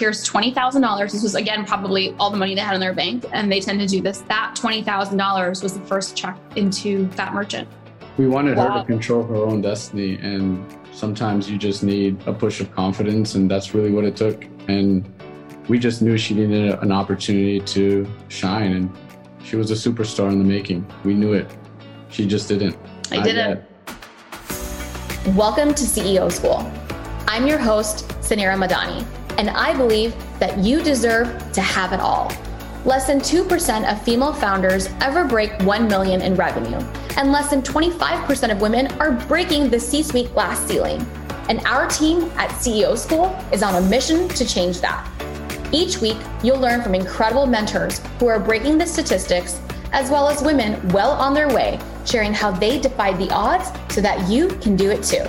here's $20,000. This was, again, probably all the money they had in their bank, and they tend to do this. That $20,000 was the first check into Fat Merchant. We wanted wow. her to control her own destiny, and sometimes you just need a push of confidence, and that's really what it took. And we just knew she needed an opportunity to shine, and she was a superstar in the making. We knew it. She just didn't. I didn't. Welcome to CEO School. I'm your host, Suneera Madhani, and I believe that you deserve to have it all. Less than 2% of female founders ever break 1 million in revenue, and less than 25% of women are breaking the C-suite glass ceiling. And our team at CEO School is on a mission to change that. Each week, you'll learn from incredible mentors who are breaking the statistics, as well as women well on their way sharing how they defied the odds so that you can do it too.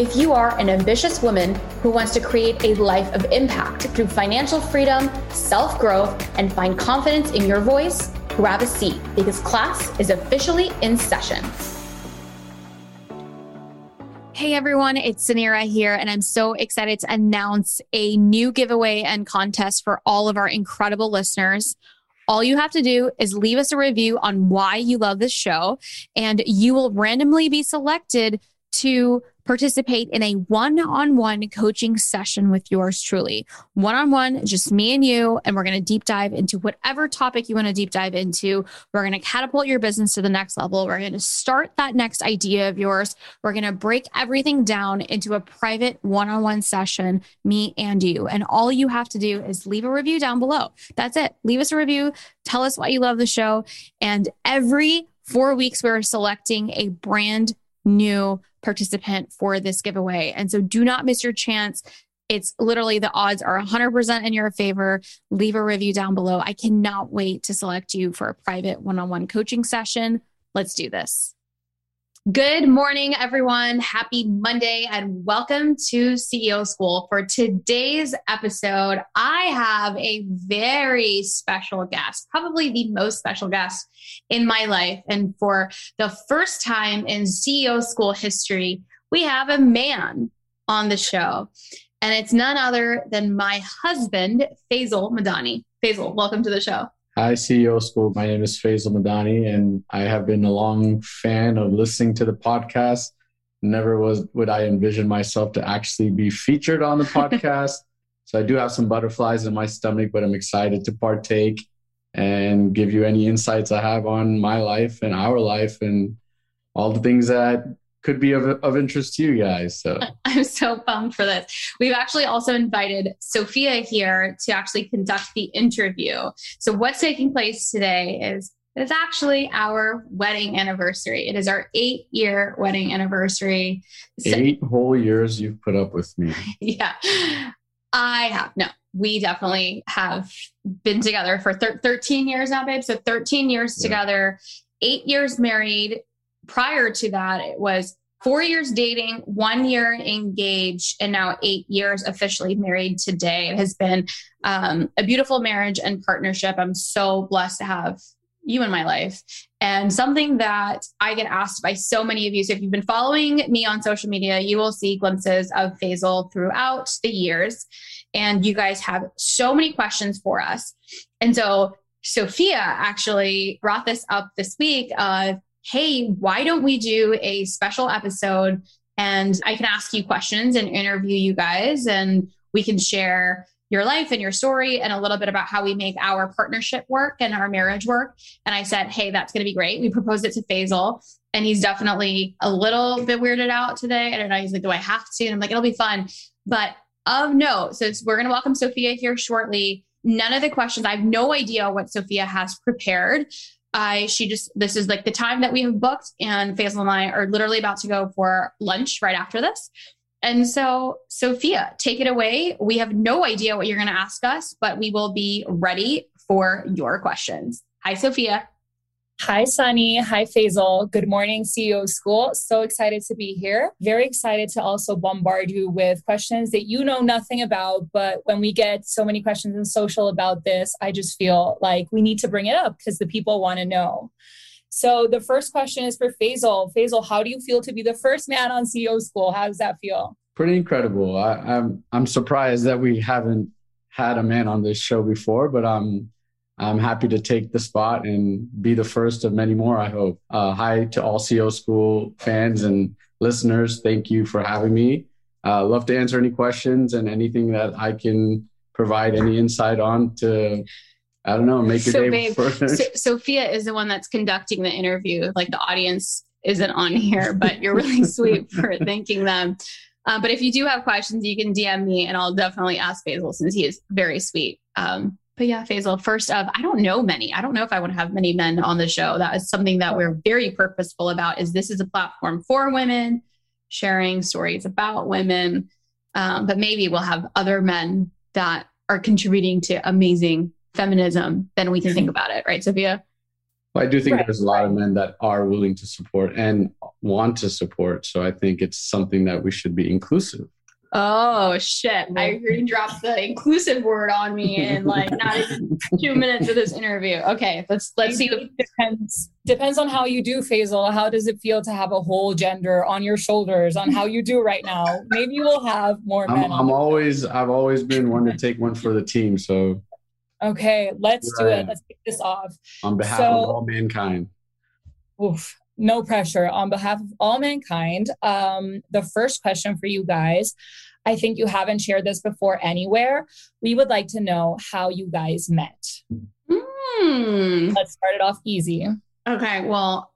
If you are an ambitious woman who wants to create a life of impact through financial freedom, self growth, and find confidence in your voice, grab a seat because class is officially in session. Hey everyone, it's Suneera here, and I'm so excited to announce a new giveaway and contest for all of our incredible listeners. All you have to do is leave us a review on why you love this show, and you will randomly be selected to participate in a one on one coaching session with yours truly. One on one, just me and you. And we're going to deep dive into whatever topic you want to deep dive into. We're going to catapult your business to the next level. We're going to start that next idea of yours. We're going to break everything down into a private one on one session, me and you. And all you have to do is leave a review down below. That's it. Leave us a review. Tell us why you love the show. And every four weeks, we're selecting a brand new participant for this giveaway. And so do not miss your chance. It's literally the odds are 100% in your favor. Leave a review down below. I cannot wait to select you for a private one on one coaching session. Let's do this. Good morning, everyone. Happy Monday and welcome to CEO School. For today's episode, I have a very special guest, probably the most special guest in my life. And for the first time in CEO School history, we have a man on the show. And it's none other than my husband, Faisal Madhani. Faisal, welcome to the show. Hi, CEO School. My name is Faisal Madhani, and I have been a long fan of listening to the podcast. Never was would I envision myself to actually be featured on the podcast. so I do have some butterflies in my stomach, but I'm excited to partake and give you any insights I have on my life and our life and all the things that could be of, of interest to you guys. So I'm so pumped for this. We've actually also invited Sophia here to actually conduct the interview. So what's taking place today is it's actually our wedding anniversary. It is our eight year wedding anniversary. Eight whole years you've put up with me. Yeah, I have. No, we definitely have been together for thir- 13 years now, babe. So 13 years yeah. together, eight years married, prior to that, it was four years dating, one year engaged, and now eight years officially married today. It has been um, a beautiful marriage and partnership. I'm so blessed to have you in my life. And something that I get asked by so many of you. So if you've been following me on social media, you will see glimpses of Faisal throughout the years. And you guys have so many questions for us. And so Sophia actually brought this up this week of hey, why don't we do a special episode and I can ask you questions and interview you guys and we can share your life and your story and a little bit about how we make our partnership work and our marriage work. And I said, hey, that's going to be great. We proposed it to Faisal and he's definitely a little bit weirded out today. I don't know. He's like, do I have to? And I'm like, it'll be fun. But of note, so we're going to welcome Sophia here shortly. None of the questions, I have no idea what Sophia has prepared. I she just this is like the time that we have booked, and Faisal and I are literally about to go for lunch right after this. And so, Sophia, take it away. We have no idea what you're going to ask us, but we will be ready for your questions. Hi, Sophia. Hi, Sunny. Hi, Faisal. Good morning, CEO School. So excited to be here. Very excited to also bombard you with questions that you know nothing about. But when we get so many questions in social about this, I just feel like we need to bring it up because the people want to know. So the first question is for Faisal. Faisal, how do you feel to be the first man on CEO School? How does that feel? Pretty incredible. I, I'm I'm surprised that we haven't had a man on this show before, but I'm I'm happy to take the spot and be the first of many more. I hope. Uh, hi to all CEO School fans and listeners. Thank you for having me. Uh, love to answer any questions and anything that I can provide any insight on to I don't know, make your so, day babe, further. So, Sophia is the one that's conducting the interview. Like the audience isn't on here, but you're really sweet for thanking them. Uh, but if you do have questions, you can DM me and I'll definitely ask Basil since he is very sweet. Um, but yeah, Faisal, first of, I don't know many. I don't know if I want to have many men on the show. That is something that we're very purposeful about is this is a platform for women, sharing stories about women. Um, but maybe we'll have other men that are contributing to amazing feminism, then we can think about it, right, Sophia? Well, I do think right. there's a lot of men that are willing to support and want to support. So I think it's something that we should be inclusive. Oh shit! I heard you drop the inclusive word on me in like not even two minutes of this interview. Okay, let's let's see. It depends depends on how you do, Faisal. How does it feel to have a whole gender on your shoulders? On how you do right now? Maybe you will have more men. I'm, I'm always I've always been one to take one for the team. So Okay, let's do it. Let's kick this off. On behalf so, of all mankind. Oof, no pressure. On behalf of all mankind, um, the first question for you guys I think you haven't shared this before anywhere. We would like to know how you guys met. Mm. Let's start it off easy. Okay, well,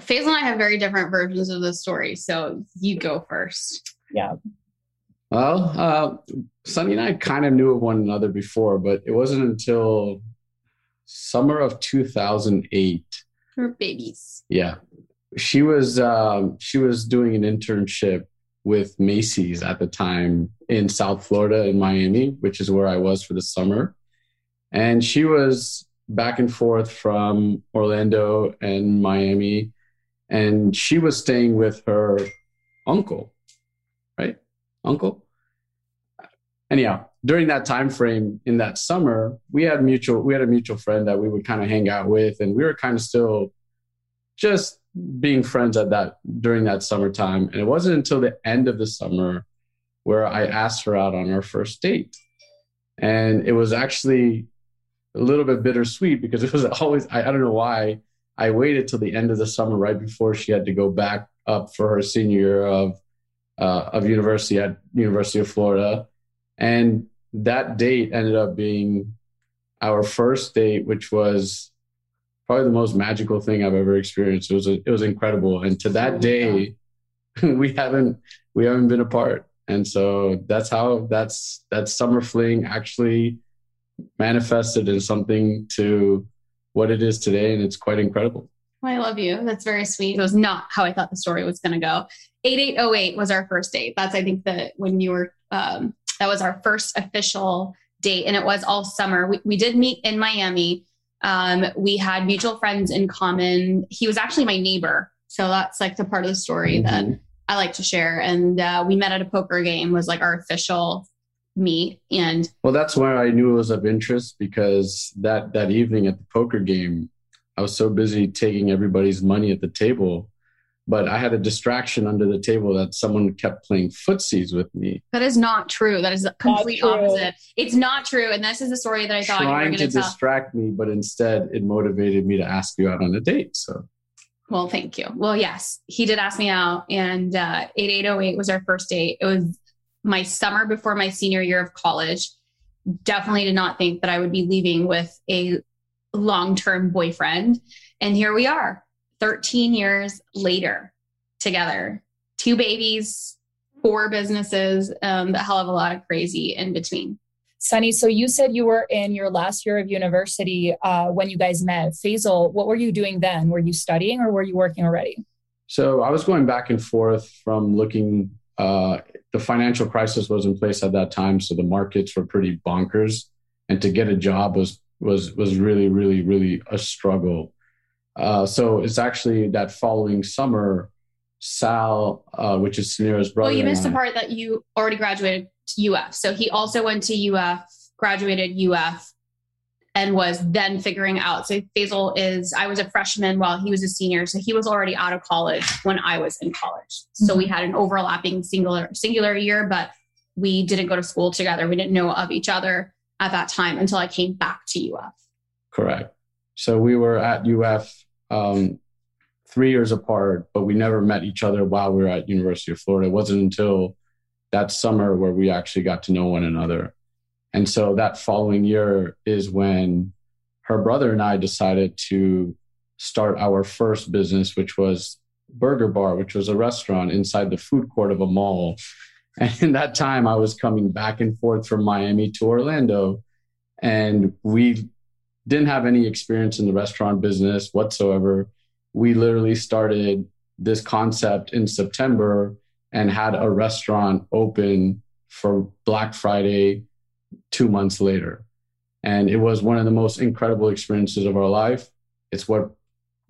Faisal and I have very different versions of the story. So you go first. Yeah. Well, uh, Sunny and I kind of knew of one another before, but it wasn't until summer of 2008. Her babies. Yeah, she was um, she was doing an internship with Macy's at the time in South Florida in Miami, which is where I was for the summer, and she was back and forth from Orlando and Miami, and she was staying with her uncle right? uncle. Anyhow, during that time frame in that summer, we had mutual we had a mutual friend that we would kind of hang out with, and we were kind of still just being friends at that during that summertime. And it wasn't until the end of the summer where I asked her out on our first date. And it was actually a little bit bittersweet because it was always, I, I, don't know why, I waited till the end of the summer right before she had to go back up for her senior year of uh, of university at University of Florida, and that date ended up being our first date, which was probably the most magical thing I've ever experienced. It was a, it was incredible, and to that day, we haven't we haven't been apart, and so that's how that's that summer fling actually manifested in something to what it is today, and it's quite incredible. I love you. That's very sweet. It was not how I thought the story was going to go. 8808 was our first date. That's, I think, that when you were, um, that was our first official date. And it was all summer. We, we did meet in Miami. Um, we had mutual friends in common. He was actually my neighbor. So that's like the part of the story mm-hmm. that I like to share. And uh, we met at a poker game, was like our official meet. And well, that's why I knew it was of interest because that that evening at the poker game, I was so busy taking everybody's money at the table, but I had a distraction under the table that someone kept playing footsies with me. That is not true. That is the complete opposite. It's not true. And this is the story that I thought Trying you were going to distract me, but instead it motivated me to ask you out on a date. So. Well, thank you. Well, yes, he did ask me out, and uh, 8808 was our first date. It was my summer before my senior year of college. Definitely did not think that I would be leaving with a long term boyfriend. And here we are, 13 years later, together, two babies, four businesses, um, a hell of a lot of crazy in between. Sunny, so you said you were in your last year of university uh, when you guys met. Faisal, what were you doing then? Were you studying or were you working already? So I was going back and forth from looking. Uh, the financial crisis was in place at that time, so the markets were pretty bonkers, and to get a job was was was really really really a struggle. Uh, so it's actually that following summer, Sal, uh, which is Suneera's brother. Well, you missed the part that you already graduated to UF. So he also went to UF, graduated UF, and was then figuring out. So Faisal is, I was a freshman while he was a senior. So he was already out of college when I was in college. So mm-hmm. we had an overlapping singular singular year, but we didn't go to school together. We didn't know of each other at that time until I came back to UF. Correct. So we were at UF um, three years apart, but we never met each other while we were at University of Florida. It wasn't until that summer where we actually got to know one another. And so that following year is when her brother and I decided to start our first business, which was Burger Bar, which was a restaurant inside the food court of a mall. And in that time, I was coming back and forth from Miami to Orlando. And we didn't have any experience in the restaurant business whatsoever. We literally started this concept in September and had a restaurant open for Black Friday two months later. And it was one of the most incredible experiences of our life. It's what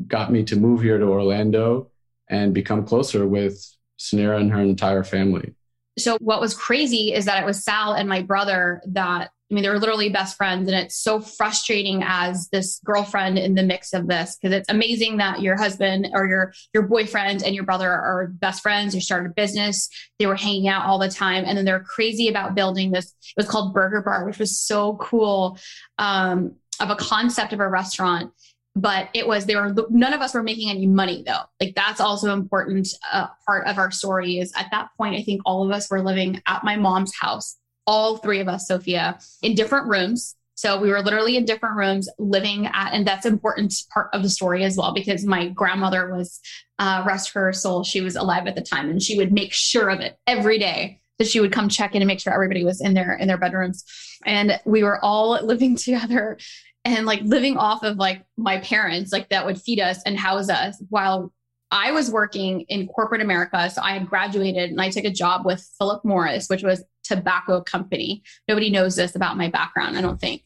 got me to move here to Orlando and become closer with Suneera and her entire family. So, what was crazy is that it was Sal and my brother that I mean, they were literally best friends. And it's so frustrating as this girlfriend in the mix of this because it's amazing that your husband or your your boyfriend and your brother are best friends. You started a business. They were hanging out all the time. And then they're crazy about building this. It was called Burger Bar, which was so cool um, of a concept of a restaurant. But it was, they were, none of us were making any money though. Like that's also important uh, part of our story is at that point, I think all of us were living at my mom's house all three of us, Sophia, in different rooms. So we were literally in different rooms living at, and that's important part of the story as well, because my grandmother was, uh, rest her soul, she was alive at the time and she would make sure of it every day that she would come check in and make sure everybody was in their, in their bedrooms. And we were all living together and like living off of like my parents, like that would feed us and house us while I was working in corporate America. So I had graduated and I took a job with Philip Morris, which was tobacco company. Nobody knows this about my background, I don't think.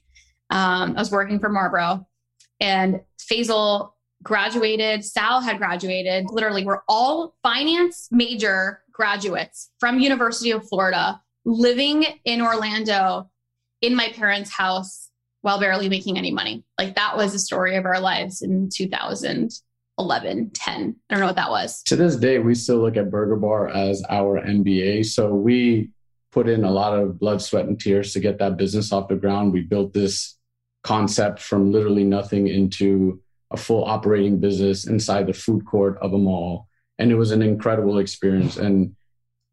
Um, I was working for Marlboro and Faisal graduated. Sal had graduated. Literally, we're all finance major graduates from University of Florida living in Orlando in my parents' house while barely making any money. Like that was the story of our lives in 2000. 11, 10. I don't know what that was. To this day, we still look at Burger Bar as our MBA. So we put in a lot of blood, sweat, and tears to get that business off the ground. We built this concept from literally nothing into a full operating business inside the food court of a mall. And it was an incredible experience. And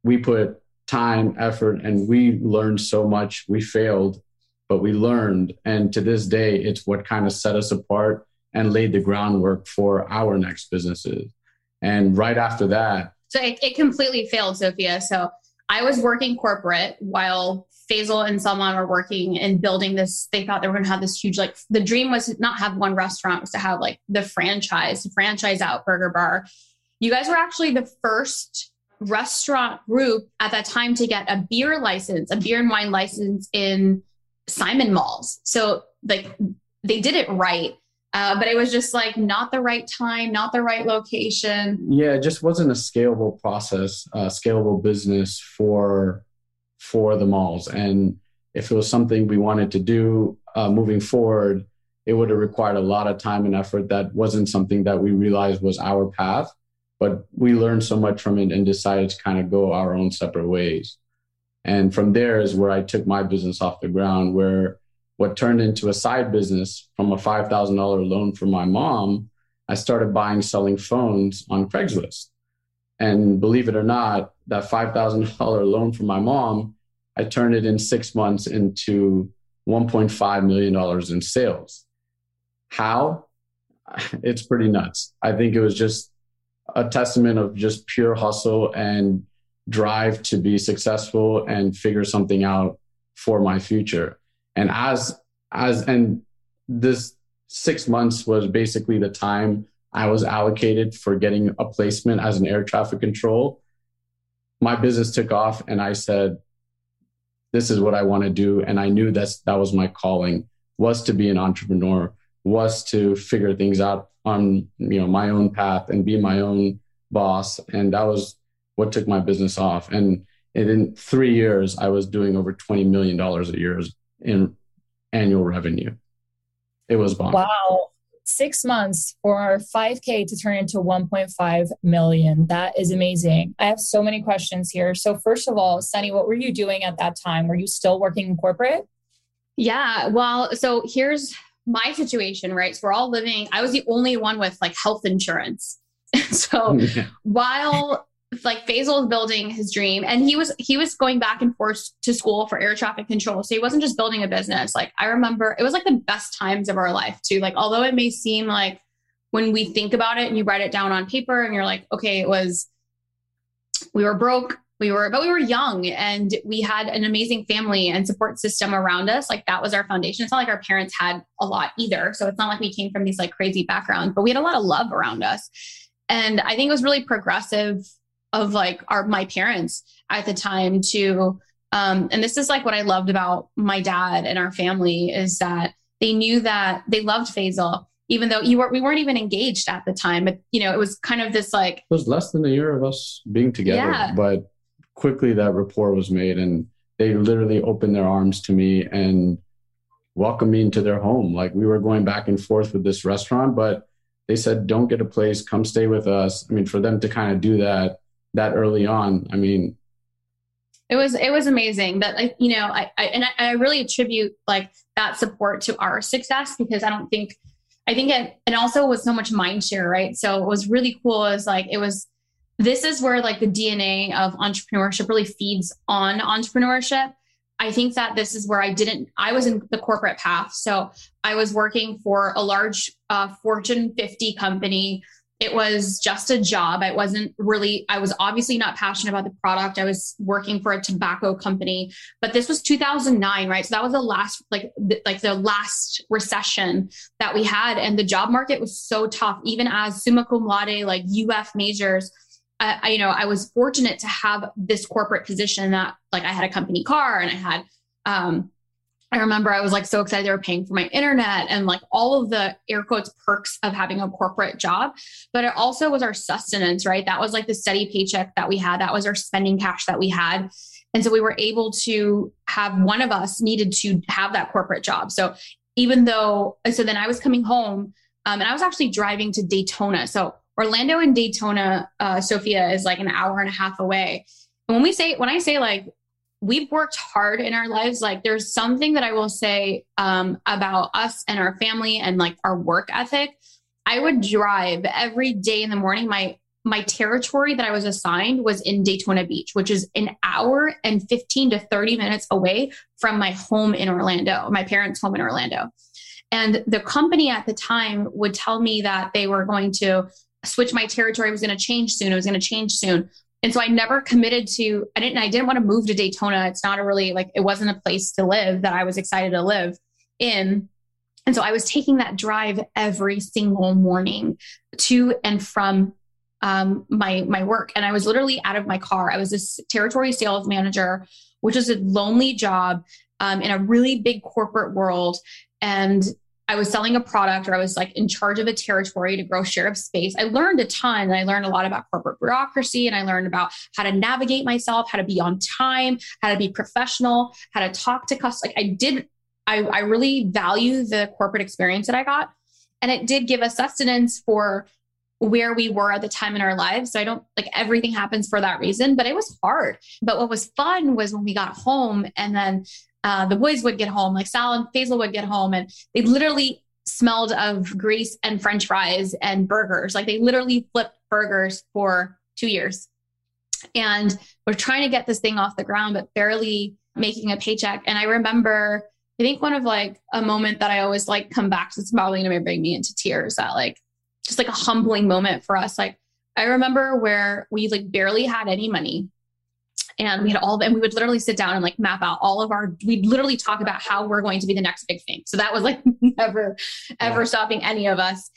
we put time, effort, and we learned so much. We failed, but we learned. And to this day, it's what kind of set us apart and laid the groundwork for our next businesses. And right after that, so it, it completely failed, Sophia. So I was working corporate while Faisal and Salman were working and building this. They thought they were going to have this huge, like, the dream was to not have one restaurant, was to have like the franchise, franchise out Burger Bar. You guys were actually the first restaurant group at that time to get a beer license, a beer and wine license in Simon Malls. So, like, they did it right. Uh, but it was just like not the right time, not the right location. Yeah, it just wasn't a scalable process, a scalable business for for the malls. And if it was something we wanted to do uh, moving forward, it would have required a lot of time and effort. That wasn't something that we realized was our path, but we learned so much from it and decided to kind of go our own separate ways. And from there is where I took my business off the ground, where what turned into a side business from a $5,000 loan from my mom, I started buying, selling phones on Craigslist. And believe it or not, that $5,000 loan from my mom, I turned it in six months into $1.5 million in sales. How? It's pretty nuts. I think it was just a testament of just pure hustle and drive to be successful and figure something out for my future. And as as and this six months was basically the time I was allocated for getting a placement as an air traffic control. My business took off and I said, this is what I want to do. And I knew that's that was my calling was to be an entrepreneur, was to figure things out on you know my own path and be my own boss. And that was what took my business off. And in three years, I was doing over $20 million a year in annual revenue. It was bomb. Wow. Six months for our 5K to turn into 1.5 million. That is amazing. I have so many questions here. So, first of all, Sunny, what were you doing at that time? Were you still working in corporate? Yeah. Well, so here's my situation, right? So we're all living, I was the only one with like health insurance. so yeah. while like Faisal was building his dream and he was he was going back and forth to school for air traffic control. So he wasn't just building a business. Like I remember it was like the best times of our life too. Like although it may seem like when we think about it and you write it down on paper and you're like, okay, it was we were broke, we were but we were young and we had an amazing family and support system around us like that was our foundation it's not like our parents had a lot either so it's not like we came from these like crazy backgrounds but we had a lot of love around us and i think it was really progressive of like our my parents at the time to um and this is like what i loved about my dad and our family is that they knew that they loved Faisal even though you were we weren't even engaged at the time but you know it was kind of this like it was less than a year of us being together yeah. but quickly that rapport was made and they literally opened their arms to me and welcomed me into their home. Like we were going back and forth with this restaurant, but they said, don't get a place, come stay with us. I mean, for them to kind of do that that early on, I mean, it was it was amazing that like you know I, I and I, I, really attribute like that support to our success because I don't think I think it and also was so much mind share right so it was really cool is like it was this is where like the DNA of entrepreneurship really feeds on entrepreneurship. I think that this is where I didn't, I was in the corporate path. So I was working for a large uh, Fortune 50 company. It was just a job. I wasn't really, I was obviously not passionate about the product. I was working for a tobacco company, but this was 2009, right? So that was the last, like, like the last recession that we had. And the job market was so tough, even as summa cum laude, like UF majors I, I, you know, I was fortunate to have this corporate position that like I had a company car and I had, um, I remember I was like so excited they were paying for my internet and like all of the air quotes perks of having a corporate job. But it also was our sustenance, right? That was like the steady paycheck that we had. That was our spending cash that we had. And so we were able to have one of us needed to have that corporate job. So even though, so then I was coming home um, and I was actually driving to Daytona. So Orlando and Daytona, uh, Sophia is like an hour and a half away. And when we say, when I say like, we've worked hard in our lives, like there's something that I will say um, about us and our family and like our work ethic. I would drive every day in the morning. My my territory that I was assigned was in Daytona Beach, which is an hour and 15 to 30 minutes away from my home in Orlando, my parents' home in Orlando. And the company at the time would tell me that they were going to switch my territory was going to change soon. It was going to change soon. And so I never committed to, I didn't, I didn't want to move to Daytona. It's not a really like, it wasn't a place to live that I was excited to live in. And so I was taking that drive every single morning to and from um, my my work, and I was literally out of my car. I was a territory sales manager, which is a lonely job um, in a really big corporate world, and I was selling a product or I was like in charge of a territory to grow share of space. I learned a ton. And I learned a lot about corporate bureaucracy and I learned about how to navigate myself, how to be on time, how to be professional, how to talk to customers. Like I did, I, I really value the corporate experience that I got. And it did give us sustenance for where we were at the time in our lives. So I don't like everything happens for that reason, but it was hard. But what was fun was when we got home and then uh, the boys would get home, like Sal and Faisal would get home, and they literally smelled of grease and French fries and burgers. Like they literally flipped burgers for two years. And we're trying to get this thing off the ground, but barely making a paycheck. And I remember, I think one of like a moment that I always like come back to, it's probably gonna bring me into tears that like just like a humbling moment for us. Like I remember where we like barely had any money and we had all and we would literally sit down and like map out all of our we'd literally talk about how we're going to be the next big thing. So that was like never ever yeah. stopping any of us.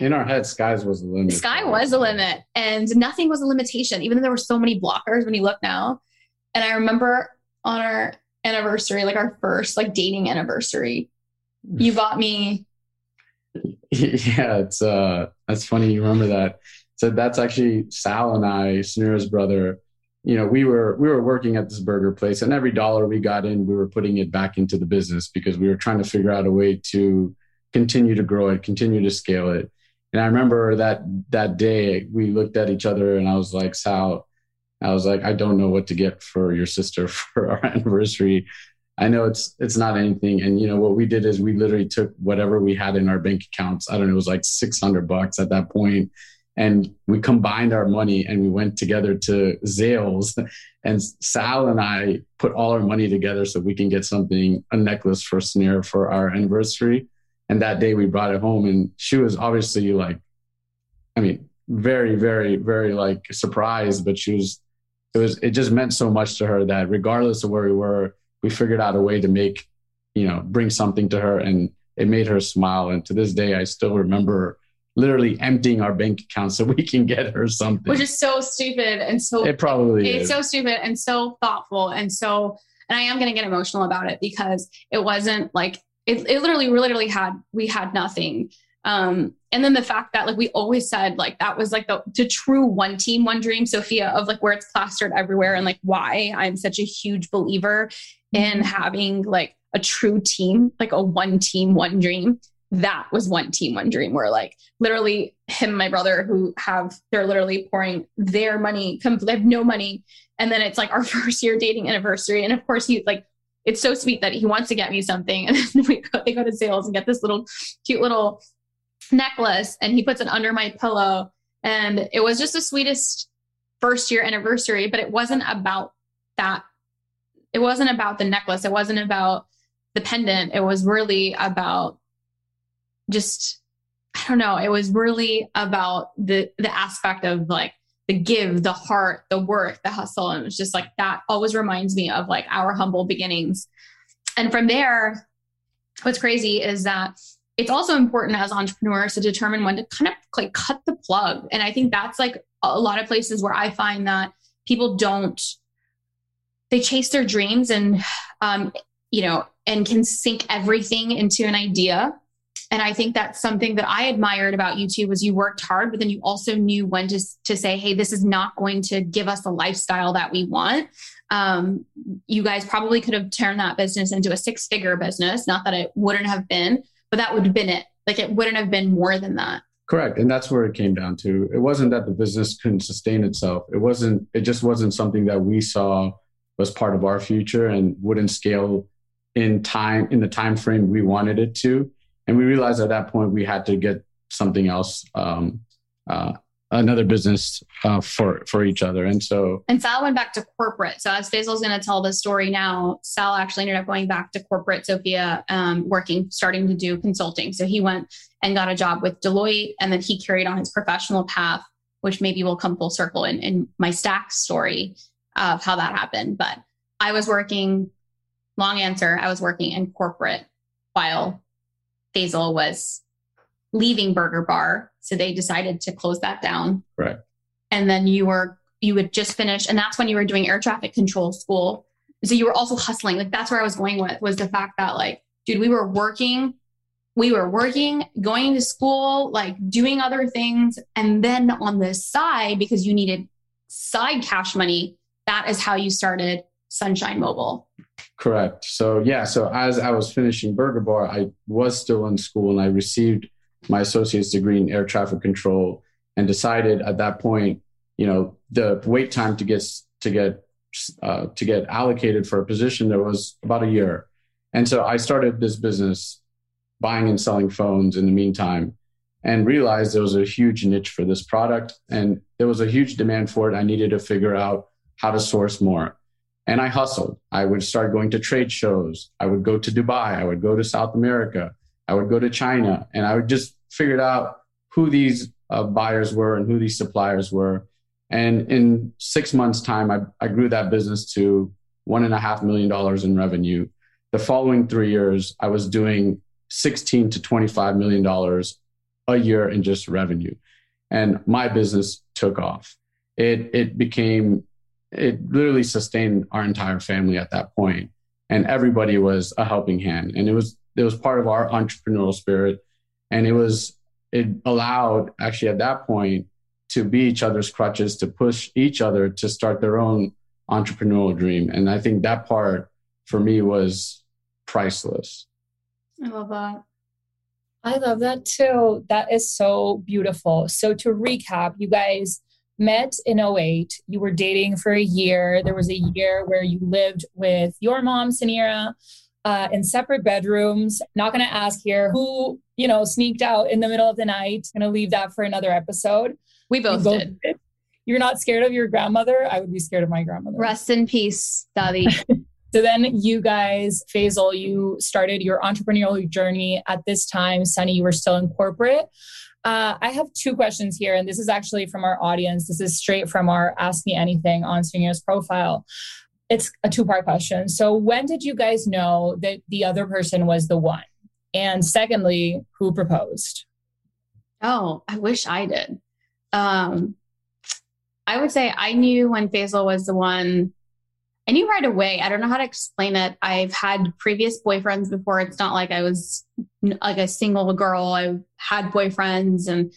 In our head skies was the limit. Sky was the limit and nothing was a limitation even though there were so many blockers when you look now. And i remember on our anniversary like our first like dating anniversary you bought me yeah it's uh that's funny you remember that. So that's actually sal and i Suneera's brother you know we were we were working at this burger place and every dollar we got in we were putting it back into the business because we were trying to figure out a way to continue to grow it continue to scale it and i remember that that day we looked at each other and i was like sal i was like i don't know what to get for your sister for our anniversary I know it's it's not anything. And you know what we did is we literally took whatever we had in our bank accounts. I don't know, it was like six hundred bucks at that point, and we combined our money and we went together to Zales. And Sal and I put all our money together so we can get something a necklace for Suneera for our anniversary. And that day we brought it home, and she was obviously like, I mean, very, very, very like surprised, but she was. It was. It just meant so much to her that regardless of where we were we figured out a way to make, you know, bring something to her and it made her smile. And to this day, I still remember literally emptying our bank account so we can get her something. Which is so stupid and so it probably it's is. so stupid and so thoughtful and so and I am gonna get emotional about it because it wasn't like it, it literally literally had we had nothing. Um, and then the fact that like we always said like that was like the, the true one team one dream sophia of like where it's plastered everywhere and like why i'm such a huge believer in having like a true team, like a one team, one dream. That was one team, one dream, where like literally him and my brother who have, they're literally pouring their money, come, they have no money. And then it's like our first year dating anniversary. And of course, he's like, it's so sweet that he wants to get me something. And then we go, they go to Zales and get this little cute little necklace and he puts it under my pillow. And it was just the sweetest first year anniversary, but it wasn't about that it wasn't about the necklace. It wasn't about the pendant. It was really about just, I don't know. It was really about the, the aspect of like the give, the heart, the work, the hustle. And it was just like, that always reminds me of like our humble beginnings. And from there, what's crazy is that it's also important as entrepreneurs to determine when to kind of like cut the plug. And I think that's like a lot of places where I find that people don't they chase their dreams and um, you know and can sink everything into an idea and i think that's something that i admired about you too was you worked hard but then you also knew when to, to say hey this is not going to give us the lifestyle that we want. Um, you guys probably could have turned that business into a six figure business not that it wouldn't have been but that would have been it. Like it wouldn't have been more than that. Correct. And that's where it came down to. It wasn't that the business couldn't sustain itself. It wasn't it just wasn't something that we saw was part of our future and wouldn't scale in time in the time frame we wanted it to and we realized at that point we had to get something else um, uh, another business uh, for for each other. And so and sal went back to corporate. So as faisal's going to tell the story now sal actually ended up going back to corporate sophia um, working starting to do consulting. So he went and got a job with deloitte and then he carried on his professional path which maybe will come full circle in, in my Stax story of how that happened. But I was working, long answer, I was working in corporate while Faisal was leaving Burger Bar. So they decided to close that down. Right. And then you were, you would just finish, and that's when you were doing air traffic control school. So you were also hustling. Like that's where I was going with was the fact that like, dude, we were working we were working, going to school, like doing other things. And then on the side, because you needed side cash money, that is how you started Sunshine Mobile. Correct. So yeah, so as I was finishing Burger Bar, I was still in school and I received my associate's degree in air traffic control and decided at that point, you know, the wait time to get to get uh, to get allocated for a position there was about a year. And so I started this business buying and selling phones in the meantime and realized there was a huge niche for this product and there was a huge demand for it. I needed to figure out how to source more. And I hustled. I would start going to trade shows. I would go to Dubai. I would go to South America. I would go to China. And I would just figure out who these uh, buyers were and who these suppliers were. And in six months' time, I, I grew that business to one and a half million dollars in revenue. The following three years, I was doing 16 to 25 million dollars a year in just revenue. And my business took off. It, it became it literally sustained our entire family at that point. And everybody was a helping hand. And it was it was part of our entrepreneurial spirit. And it was it allowed actually at that point to be each other's crutches to push each other to start their own entrepreneurial dream. And i think that part for me was priceless. I love that. I love that too. That is so beautiful. So to recap you guys met in 08. You were dating for a year. There was a year where you lived with your mom, Suneera, uh, in separate bedrooms. Not going to ask here who, you know, sneaked out in the middle of the night. Going to leave that for another episode. We both, both did. did. You're not scared of your grandmother? I would be scared of my grandmother. Rest in peace, Daddy. so then you guys, Faisal, you started your entrepreneurial journey at this time. Sunny, you were still in corporate. Uh, I have two questions here, and this is actually from our audience. This is straight from our Ask Me Anything on Suneera's profile. It's a two part question. So, when did you guys know that the other person was the one? And secondly, who proposed? Oh, I wish I did. Um, I would say I knew when Faisal was the one. I knew right away. I don't know how to explain it. I've had previous boyfriends before. It's not like I was like a single girl. I had boyfriends and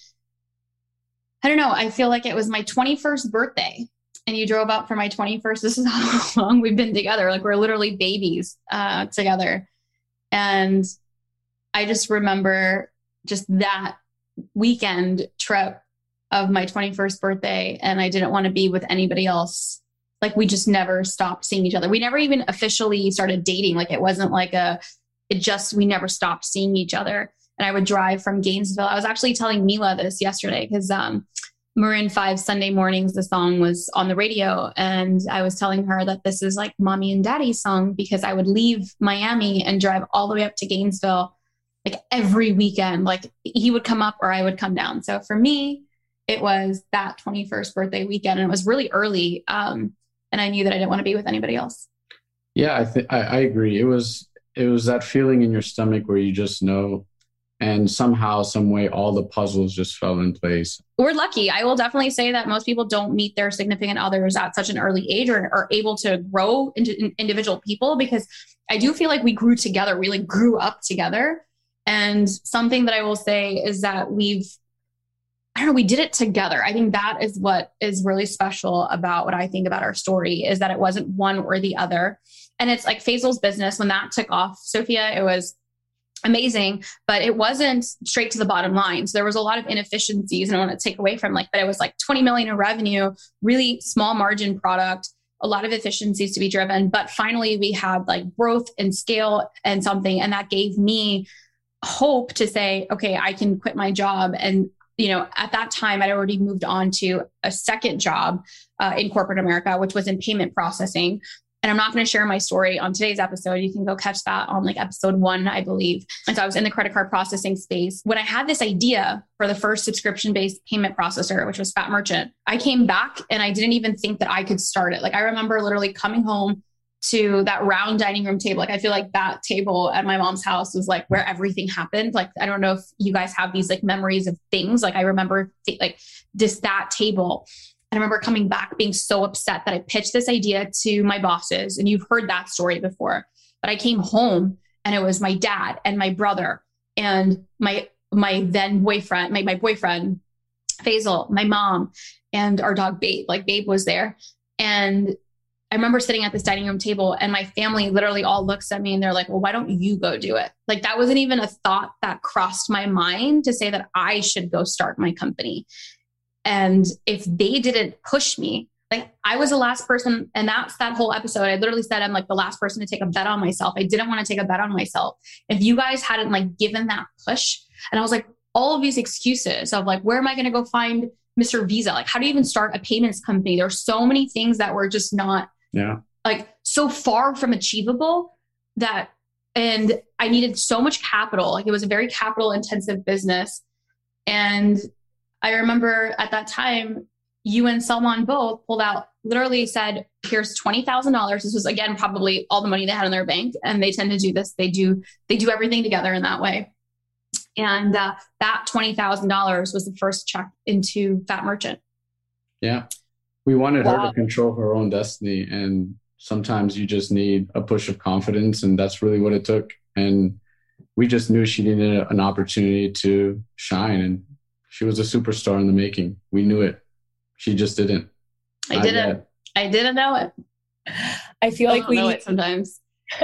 I don't know. I feel like it was my 21st birthday and you drove up for my 21st. This is how long we've been together. Like we're literally babies uh, together. And I just remember just that weekend trip of my 21st birthday and I didn't want to be with anybody else. Like we just never stopped seeing each other. We never even officially started dating. Like it wasn't like a, it just, we never stopped seeing each other. And I would drive from Gainesville. I was actually telling Mila this yesterday because um, Maroon 5 Sunday mornings, the song was on the radio. And I was telling her that this is like mommy and daddy's song because I would leave Miami and drive all the way up to Gainesville like every weekend. Like he would come up or I would come down. So for me, it was that 21st birthday weekend and it was really early um, and i knew that i didn't want to be with anybody else. Yeah i think I agree. It was it was that feeling in your stomach where you just know and somehow some way all the puzzles just fell in place. We're lucky. I will definitely say that most people don't meet their significant others at such an early age or are able to grow into individual people because i do feel like we grew together we like grew up together. And something that i will say is that we've I don't know, we did it together. I think that is what is really special about what I think about our story is that it wasn't one or the other. And it's like Faisal's business when that took off, Sophia, it was amazing, but it wasn't straight to the bottom line. So there was a lot of inefficiencies and I want to take away from like, but it was like 20 million in revenue, really small margin product, a lot of efficiencies to be driven. But finally we had like growth and scale and something. And that gave me hope to say, okay, I can quit my job and you know, at that time, I'd already moved on to a second job uh, in corporate America, which was in payment processing. And I'm not going to share my story on today's episode. You can go catch that on like episode one, I believe. And so I was in the credit card processing space. When I had this idea for the first subscription based payment processor, which was Fat Merchant, I came back and I didn't even think that I could start it. Like I remember literally coming home to that round dining room table. Like I feel like that table at my mom's house was like where everything happened. Like I don't know if you guys have these like memories of things. Like I remember th- like just that table. I remember coming back being so upset that I pitched this idea to my bosses and you've heard that story before. But I came home and it was my dad and my brother and my my then boyfriend, my my boyfriend Faisal, my mom and our dog Babe. Like Babe was there. And I remember sitting at this dining room table and my family literally all looks at me and they're like, well, why don't you go do it? Like that wasn't even a thought that crossed my mind to say that I should go start my company. And if they didn't push me, like I was the last person, and that's that whole episode. I literally said I'm like the last person to take a bet on myself. I didn't want to take a bet on myself. If you guys hadn't like given that push, and I was like, all of these excuses of like, where am I going to go find Mr. Visa? Like, how do you even start a payments company? There's so many things that were just not yeah. Like so far from achievable that, and I needed so much capital. Like it was a very capital intensive business. And I remember at that time, you and Salman both pulled out, literally said, here's $20,000. This was again, probably all the money they had in their bank. And they tend to do this. They do, they do everything together in that way. And uh, that $20,000 was the first check into Fat Merchant. Yeah we wanted wow. her to control her own destiny and sometimes you just need a push of confidence and that's really what it took. And we just knew she needed an opportunity to shine and she was a superstar in the making. We knew it. She just didn't. I didn't i didn't know it. I feel like we sometimes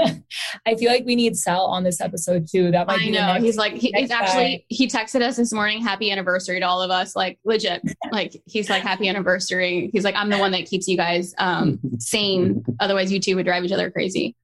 I feel like we need Sal on this episode too. That might I be know. Next, he's like, he, he's actually, he texted us this morning, happy anniversary to all of us. Like, legit. like, he's like, happy anniversary. He's like, I'm the one that keeps you guys um, sane. Otherwise, you two would drive each other crazy.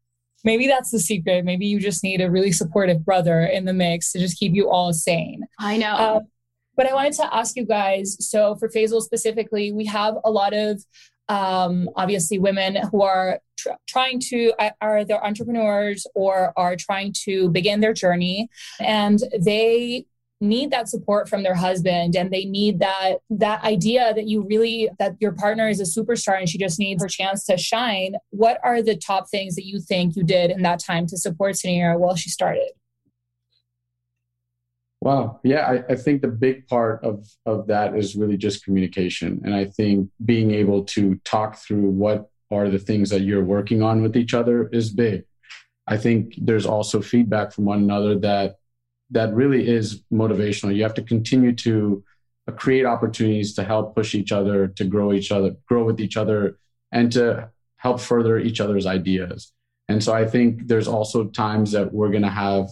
Maybe that's the secret. Maybe you just need a really supportive brother in the mix to just keep you all sane. I know. Um, but I wanted to ask you guys so, for Faisal specifically, we have a lot of um, obviously women who are tr- trying to are they're entrepreneurs or are trying to begin their journey. And they need that support from their husband and they need that that idea that you really that your partner is a superstar and she just needs her chance to shine. What are the top things that you think you did in that time to support Suneera while she started Wow. Yeah, I, I, think the big part of, of that is really just communication. And I think being able to talk through what are the things that you're working on with each other is big. I think there's also feedback from one another that that really is motivational. You have to continue to uh, create opportunities to help push each other, to grow each other, grow with each other, and to help further each other's ideas. And so I think there's also times that we're going to have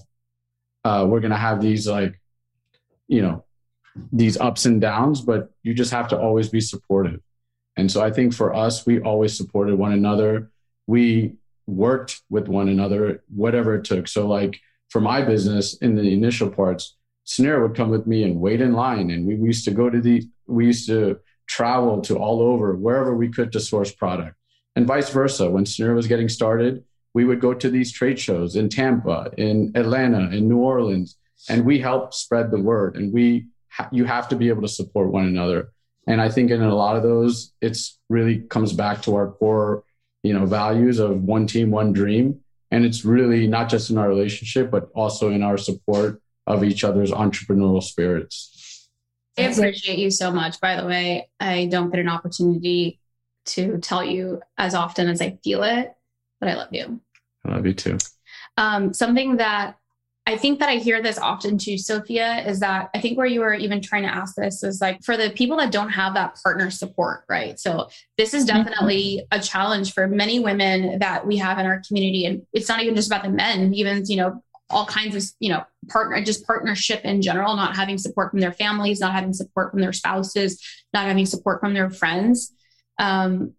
uh, we're going to have these like you know these ups and downs but you just have to always be supportive. And so i think for us we always supported one another. We worked with one another whatever it took. So like for my business in the initial parts Suneera would come with me and wait in line and we, we used to go to the we used to travel to all over wherever we could to source product and vice versa. When Suneera was getting started we would go to these trade shows in Tampa, in Atlanta, in New Orleans, and we help spread the word. And we, ha- you have to be able to support one another. And I think in a lot of those, it's really comes back to our core, you know, values of one team, one dream. And it's really not just in our relationship, but also in our support of each other's entrepreneurial spirits. I appreciate you so much. By the way, I don't get an opportunity to tell you as often as I feel it, but I love you. I love you too. Um, something that I think that I hear this often too, Sophia, is that I think where you were even trying to ask this is like for the people that don't have that partner support, right? So this is mm-hmm. definitely a challenge for many women that we have in our community. And it's not even just about the men, even, you know, all kinds of, you know, partner, just partnership in general, not having support from their families, not having support from their spouses, not having support from their friends. Um,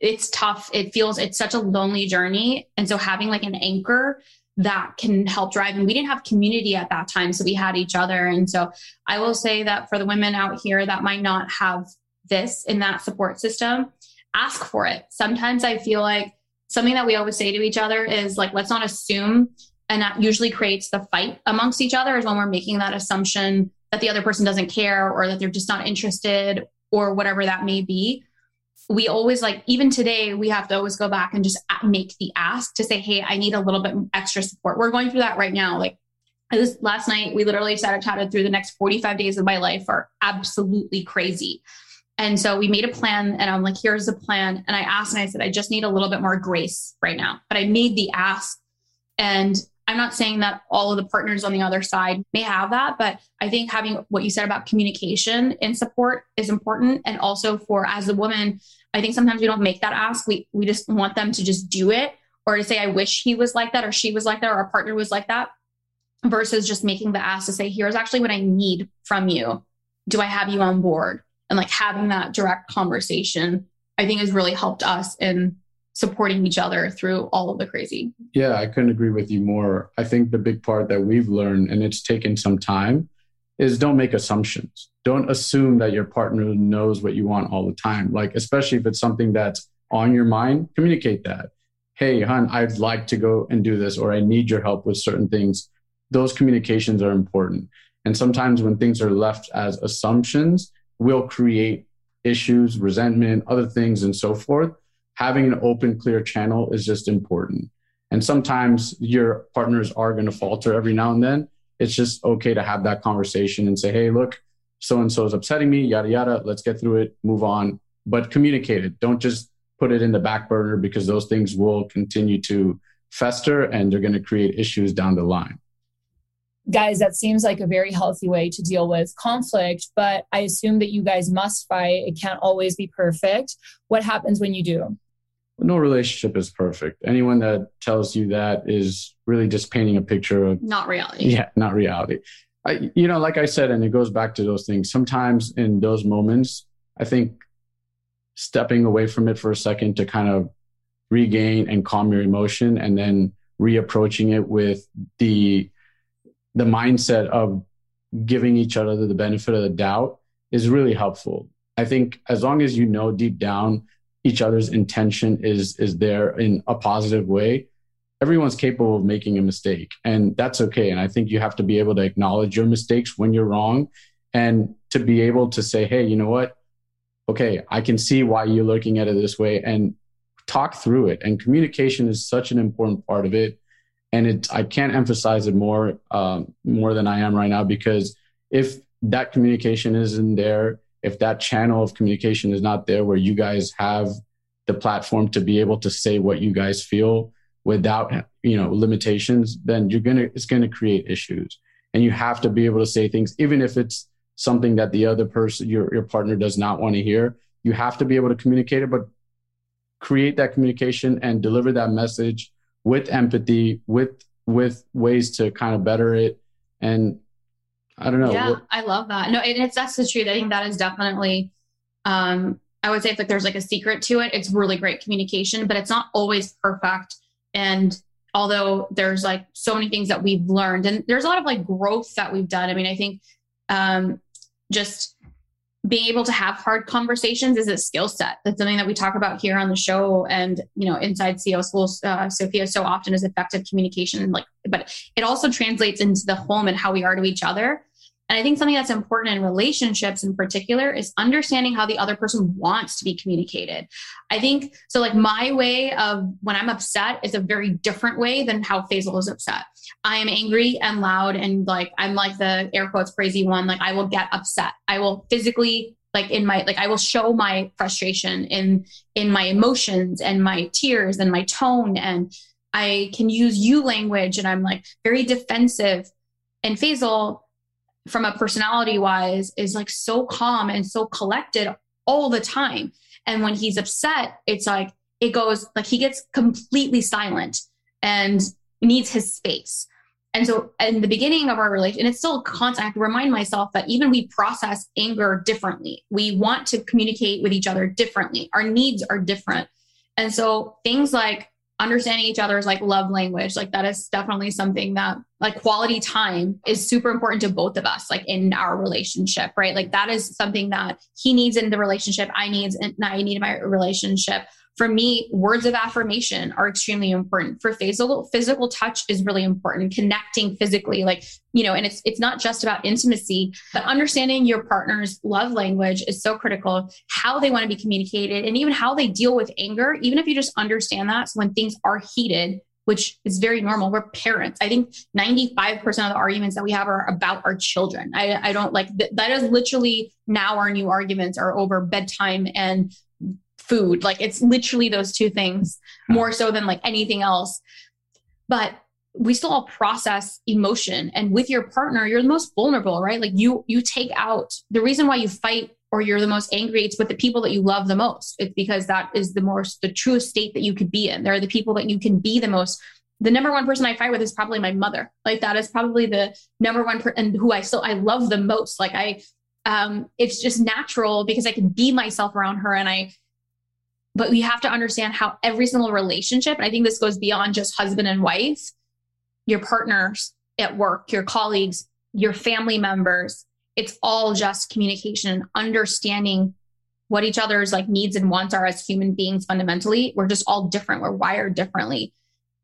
it's tough. It feels it's such a lonely journey. And so having like an anchor that can help drive. And we didn't have community at that time. So we had each other. And so I will say that for the women out here that might not have this in that support system, ask for it. Sometimes I feel like something that we always say to each other is like, let's not assume. And that usually creates the fight amongst each other is when we're making that assumption that the other person doesn't care or that they're just not interested or whatever that may be we always like even today we have to always go back and just make the ask to say hey i need a little bit extra support. We're going through that right now like last night we literally sat and chatted through the next 45 days of my life are absolutely crazy. And so we made a plan and i'm like here's the plan. And i asked and i said i just need a little bit more grace right now. But i made the ask and I'm not saying that all of the partners on the other side may have that, but I think having what you said about communication and support is important. And also for as a woman, I think sometimes we don't make that ask. We we just want them to just do it or to say, I wish he was like that or she was like that or our partner was like that, versus just making the ask to say, here's actually what I need from you. Do I have you on board? And like having that direct conversation, I think has really helped us in supporting each other through all of the crazy. Yeah, I couldn't agree with you more. I think the big part that we've learned, and it's taken some time, is don't make assumptions. Don't assume that your partner knows what you want all the time. Like, especially if it's something that's on your mind, communicate that. Hey, hon, I'd like to go and do this, or I need your help with certain things. Those communications are important. And sometimes when things are left as assumptions, will create issues, resentment, other things, and so forth having an open, clear channel is just important. And sometimes your partners are going to falter every now and then. It's just okay to have that conversation and say, hey, look, so and so is upsetting me, yada, yada. Let's get through it, move on. But communicate it. Don't just put it in the back burner because those things will continue to fester and they're going to create issues down the line. Guys, that seems like a very healthy way to deal with conflict, but I assume that you guys must fight. It can't always be perfect. What happens when you do? No relationship is perfect. Anyone that tells you that is really just painting a picture of not reality. Yeah, not reality. I, you know, like I said, and it goes back to those things. Sometimes in those moments, I think stepping away from it for a second to kind of regain and calm your emotion and then reapproaching it with the the mindset of giving each other the benefit of the doubt is really helpful. I think as long as you know deep down each other's intention is is there in a positive way, everyone's capable of making a mistake and that's okay and I think you have to be able to acknowledge your mistakes when you're wrong and to be able to say, "Hey, you know what? Okay, I can see why you're looking at it this way and talk through it." And communication is such an important part of it and it I can't emphasize it more um, more than I am right now because if that communication isn't there, if that channel of communication is not there where you guys have the platform to be able to say what you guys feel without you know limitations, then you're gonna it's gonna create issues, and you have to be able to say things even if it's something that the other person your your partner does not want to hear. You have to be able to communicate it, but create that communication and deliver that message with empathy, with with ways to kind of better it. And I don't know. Yeah, I love that. No, and it's that's the truth. I think that is definitely um I would say if like there's like a secret to it, it's really great communication, but it's not always perfect. And although there's like so many things that we've learned and there's a lot of like growth that we've done. I mean, I think um just being able to have hard conversations is a skill set. That's something that we talk about here on the show and you know inside CEO schools. Uh, Sophia so often is effective communication, like, but it also translates into the home and how we are to each other. And I think something that's important in relationships in particular is understanding how the other person wants to be communicated. I think so, like, my way of when I'm upset is a very different way than how Faisal is upset. I am angry and loud and like, I'm like the air quotes crazy one. Like, I will get upset. I will physically like in my like i will show my frustration in in my emotions and my tears and my tone and i can use you language and i'm like very defensive and Faisal from a personality wise is like so calm and so collected all the time. And when he's upset, it's like it goes like he gets completely silent and needs his space. And so in the beginning of our relation, and it's still constant, I have to remind myself that even we process anger differently. We want to communicate with each other differently. Our needs are different. And so things like understanding each other's like love language like that is definitely something that like quality time is super important to both of us like in our relationship right? Like that is something that he needs in the relationship i needs and i need in my relationship for me, words of affirmation are extremely important. For physical physical touch is really important. Connecting physically, like you know, and it's it's not just about intimacy, but understanding your partner's love language is so critical. How they want to be communicated, and even how they deal with anger. Even if you just understand that, so when things are heated, which is very normal. We're parents. I think 95% of the arguments that we have are about our children. I, I don't like th- that is literally now our new arguments are over bedtime and food. Like it's literally those two things more so than like anything else. But we still all process emotion. And with your partner you're the most vulnerable right? Like you you take out the reason why you fight or you're the most angry it's with the people that you love the most. It's because that is the most the truest state that you could be in. They're the people that you can be the most. The number one person i fight with is probably my mother. Like that is probably the number one per- and who i still i love the most. Like i um it's just natural because i can be myself around her and i but we have to understand how every single relationship, I think this goes beyond just husband and wife, your partners at work, your colleagues, your family members, it's all just communication, and understanding what each other's like needs and wants are as human beings fundamentally. We're just all different. We're wired differently.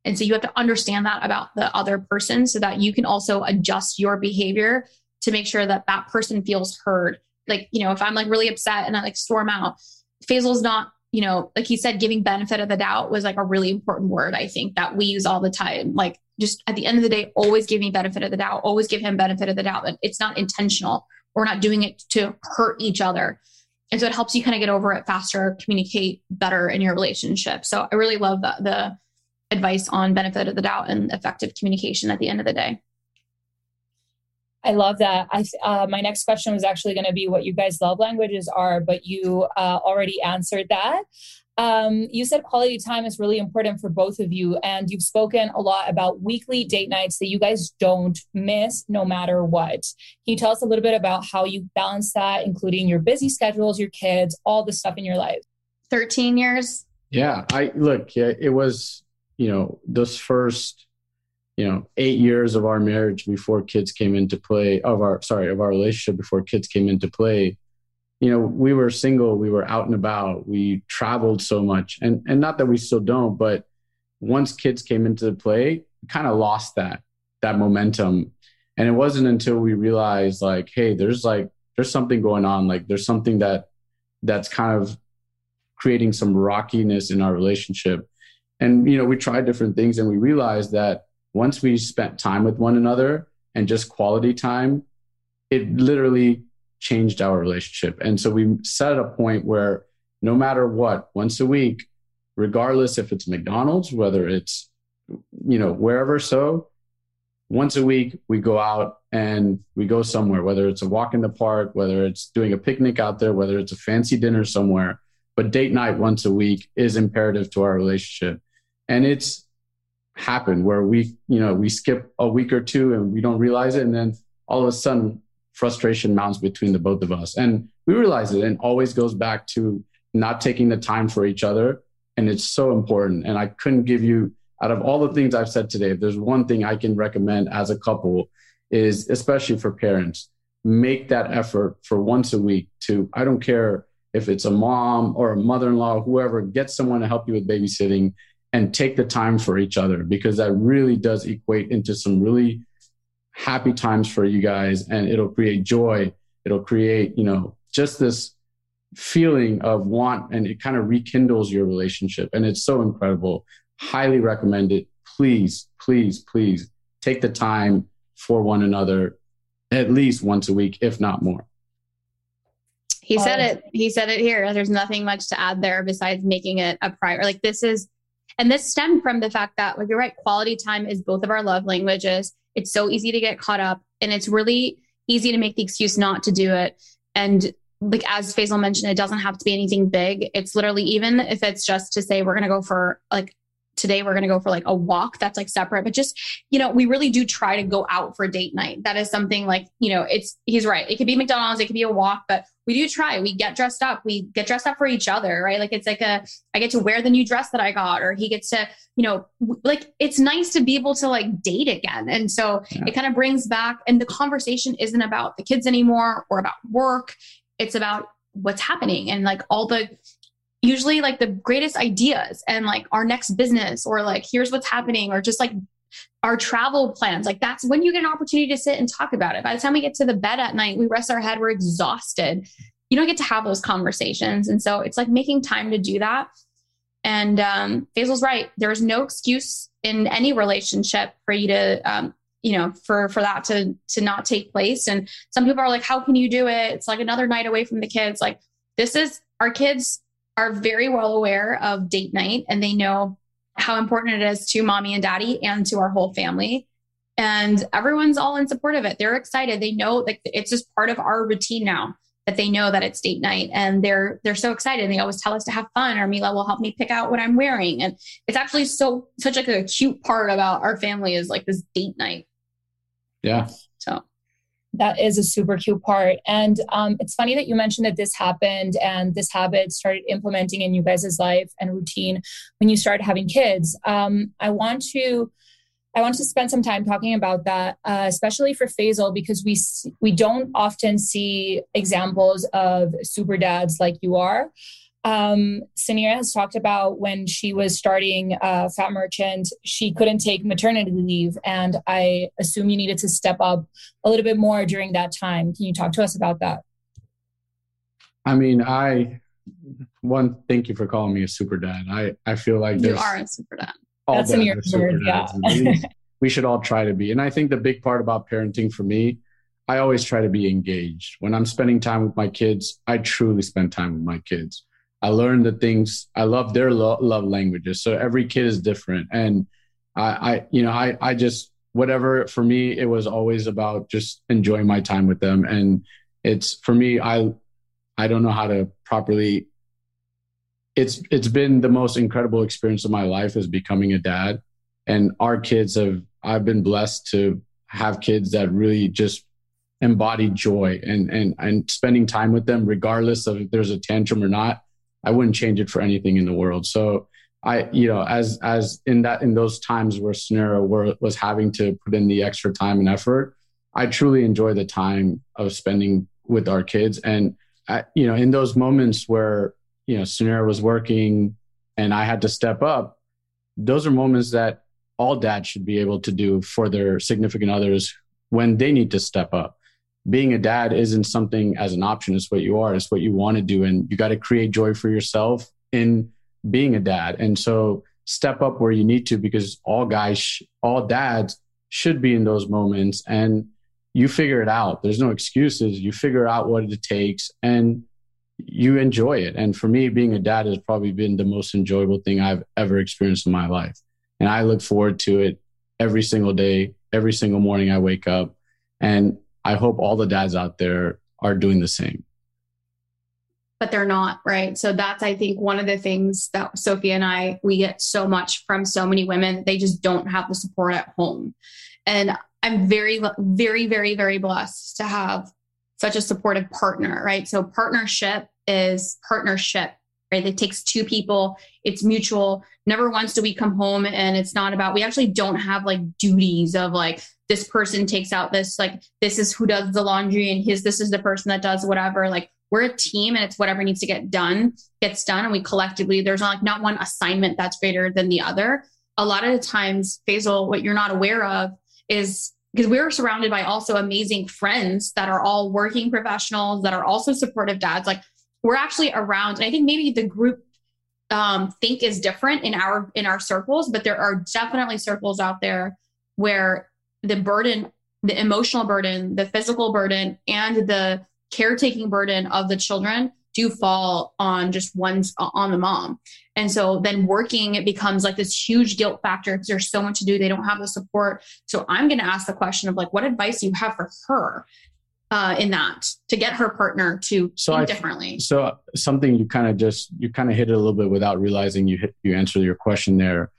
And so you have to understand that about the other person so that you can also adjust your behavior to make sure that that person feels heard. Like, you know, if I'm like really upset and I like storm out, Faisal's not you know, like he said, giving benefit of the doubt was like a really important word, I think, that we use all the time. Like, just at the end of the day, always give me benefit of the doubt, always give him benefit of the doubt that it's not intentional. We're not doing it to hurt each other. And so it helps you kind of get over it faster, communicate better in your relationship. So I really love the, the advice on benefit of the doubt and effective communication at the end of the day. I love that. I uh, my next question was actually going to be what you guys love languages are, but you uh, already answered that. Um, you said quality time is really important for both of you, and you've spoken a lot about weekly date nights that you guys don't miss no matter what. Can you tell us a little bit about how you balance that, including your busy schedules, your kids, all the stuff in your life? 13 years. Yeah, I look, yeah, it was, you know, those first, you know, eight years of our marriage before kids came into play, of our, sorry, of our relationship before kids came into play you know we were single we were out and about we traveled so much. And and not that we still don't but once kids came into the play kind of lost that that momentum. And it wasn't until we realized like hey there's like there's something going on like there's something that that's kind of creating some rockiness in our relationship. And you know we tried different things and we realized that once we spent time with one another and just quality time it literally changed our relationship. And so we set a point where no matter what, once a week, regardless if it's McDonald's, whether it's, you know, wherever so, once a week we go out and we go somewhere, whether it's a walk in the park, whether it's doing a picnic out there, whether it's a fancy dinner somewhere. But date night once a week is imperative to our relationship. And it's happened where we, you know, we skip a week or two and we don't realize it. And then all of a sudden frustration mounts between the both of us. And we realize it and always goes back to not taking the time for each other. And it's so important. And I couldn't give you, out of all the things I've said today, if there's one thing I can recommend as a couple, is especially for parents, make that effort for once a week to, I don't care if it's a mom or a mother in law, whoever, get someone to help you with babysitting and take the time for each other because that really does equate into some really happy times for you guys and it'll create joy. It'll create you know just this feeling of want and it kind of rekindles your relationship and it's so incredible. Highly recommend it. Please please please take the time for one another at least once a week if not more. He said um, it. He said it here. There's nothing much to add there besides making it a prior like this is and this stemmed from the fact that like you're right quality time is both of our love languages it's so easy to get caught up and it's really easy to make the excuse not to do it. And like as Faisal mentioned, it doesn't have to be anything big. It's literally even if it's just to say we're gonna go for like today we're going to go for like a walk that's like separate but just you know we really do try to go out for date night. That is something like you know it's he's right. It could be mcdonald's it could be a walk but we do try. We get dressed up. We get dressed up for each other right? Like it's like a i get to wear the new dress that i got or he gets to you know like it's nice to be able to like date again. And so yeah. it kind of brings back and the conversation isn't about the kids anymore or about work. It's about what's happening and like all the usually like the greatest ideas and like our next business or like here's what's happening or just like our travel plans. Like that's when you get an opportunity to sit and talk about it. By the time we get to the bed at night we rest our head we're exhausted. You don't get to have those conversations. And so it's like making time to do that. And um Faisal's right. There's no excuse in any relationship for you to um you know for for that to to not take place. And some people are like how can you do it? It's like another night away from the kids. Like this is our kids are very well aware of date night and they know how important it is to mommy and daddy and to our whole family. And everyone's all in support of it. They're excited. They know that it's just part of our routine now that they know that it's date night and they're they're so excited. And They always tell us to have fun or Mila will help me pick out what I'm wearing. And it's actually so such like a cute part about our family is like this date night. Yeah. That is a super cute part. And um, it's funny that you mentioned that this happened and this habit started implementing in you guys' life and routine when you started having kids. Um, I want to. I want to spend some time talking about that, uh, especially for Faisal, because we we don't often see examples of super dads like you are. Um, Suneera has talked about when she was starting uh, Fat Merchant, she couldn't take maternity leave. And I assume you needed to step up a little bit more during that time. Can you talk to us about that? I mean, I, one, thank you for calling me a super dad. I, I feel like you are a super dad. All That's in your word, yeah. we, we should all try to be. And I think the big part about parenting for me, I always try to be engaged. When I'm spending time with my kids, I truly spend time with my kids I learned the things I love their lo- love languages. So every kid is different. And I, I, you know, I, I just, whatever for me, it was always about just enjoying my time with them. And it's for me, I, I don't know how to properly it's it's been the most incredible experience of my life is becoming a dad and our kids have i've been blessed to have kids that really just embody joy and and and spending time with them regardless of if there's a tantrum or not i wouldn't change it for anything in the world. So i you know as as in that in those times where Suneera were, was having to put in the extra time and effort i truly enjoy the time of spending with our kids. And I, you know in those moments where you know Suneera was working and i had to step up those are moments that all dads should be able to do for their significant others when they need to step up being a dad isn't something as an option. It's what you are. It's what you want to do. And you got to create joy for yourself in being a dad. And so step up where you need to because all guys, all dads should be in those moments and you figure it out. There's no excuses. You figure out what it takes and you enjoy it. And for me, being a dad has probably been the most enjoyable thing I've ever experienced in my life. And I look forward to it every single day, every single morning I wake up. And I hope all the dads out there are doing the same. But they're not, right? So that's, I think, one of the things that Sophia and I, we get so much from so many women. They just don't have the support at home. And I'm very, very, very, very blessed to have such a supportive partner, right? So partnership is partnership, right? It takes two people, it's mutual. Never once do we come home and it's not about, we actually don't have like duties of like, this person takes out this like this is who does the laundry and his this is the person that does whatever like we're a team and it's whatever needs to get done gets done and we collectively there's not like not one assignment that's greater than the other. A lot of the times Faisal what you're not aware of is because we're surrounded by also amazing friends that are all working professionals that are also supportive dads like we're actually around and i think maybe the group um, think is different in our in our circles but there are definitely circles out there where the burden, the emotional burden, the physical burden, and the caretaking burden of the children do fall on just one's on the mom. And so then working it becomes like this huge guilt factor because there's so much to do. They don't have the support. So I'm going to ask the question of like, what advice do you have for her uh, in that to get her partner to so think I, differently? So something you kind of just you kind of hit it a little bit without realizing you hit you answered your question there.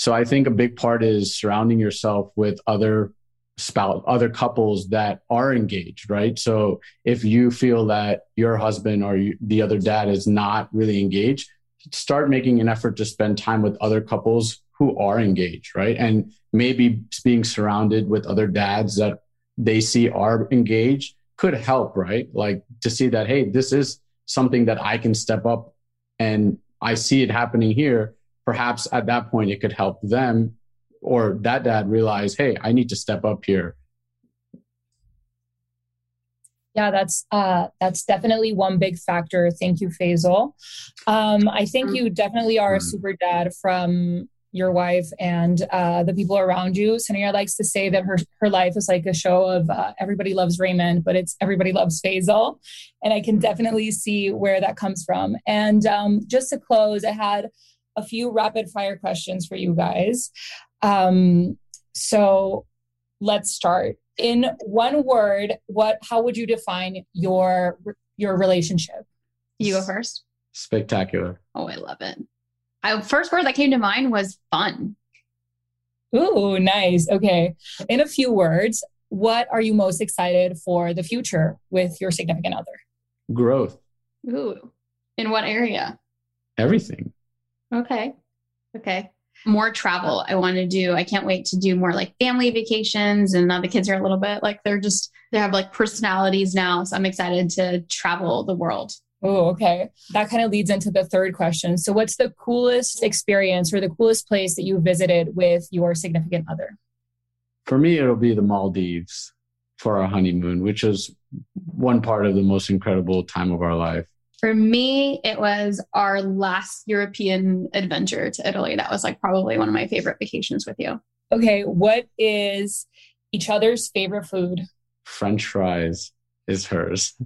So I think a big part is surrounding yourself with other spouse, other couples that are engaged, right? So if you feel that your husband or you, the other dad is not really engaged, start making an effort to spend time with other couples who are engaged, right? And maybe being surrounded with other dads that they see are engaged could help, right? Like to see that, hey, this is something that I can step up and I see it happening here perhaps at that point it could help them or that dad realize, hey, I need to step up here. Yeah, that's uh, that's definitely one big factor. Thank you, Faisal. Um, I think you definitely are a mm. super dad from your wife and uh, the people around you. Suneera likes to say that her her life is like a show of uh, everybody loves Raymond, but it's everybody loves Faisal, and I can definitely see where that comes from. And um, just to close, I had a few rapid fire questions for you guys. Um, so let's start. In one word, what how would you define your your relationship? You go first. Spectacular. Oh, I love it. I, first word that came to mind was fun. Ooh, nice. Okay. In a few words, what are you most excited for the future with your significant other? Growth. Ooh. In what area? Everything. Okay. Okay. More travel I want to do. I can't wait to do more like family vacations. And now the kids are a little bit like they're just, they have like personalities now. So I'm excited to travel the world. Oh, okay. That kind of leads into the third question. So, what's the coolest experience or the coolest place that you visited with your significant other? For me, it'll be the Maldives for our honeymoon, which is one part of the most incredible time of our life. For me, it was our last European adventure to Italy. That was like probably one of my favorite vacations with you. Okay, what is each other's favorite food? French fries is hers.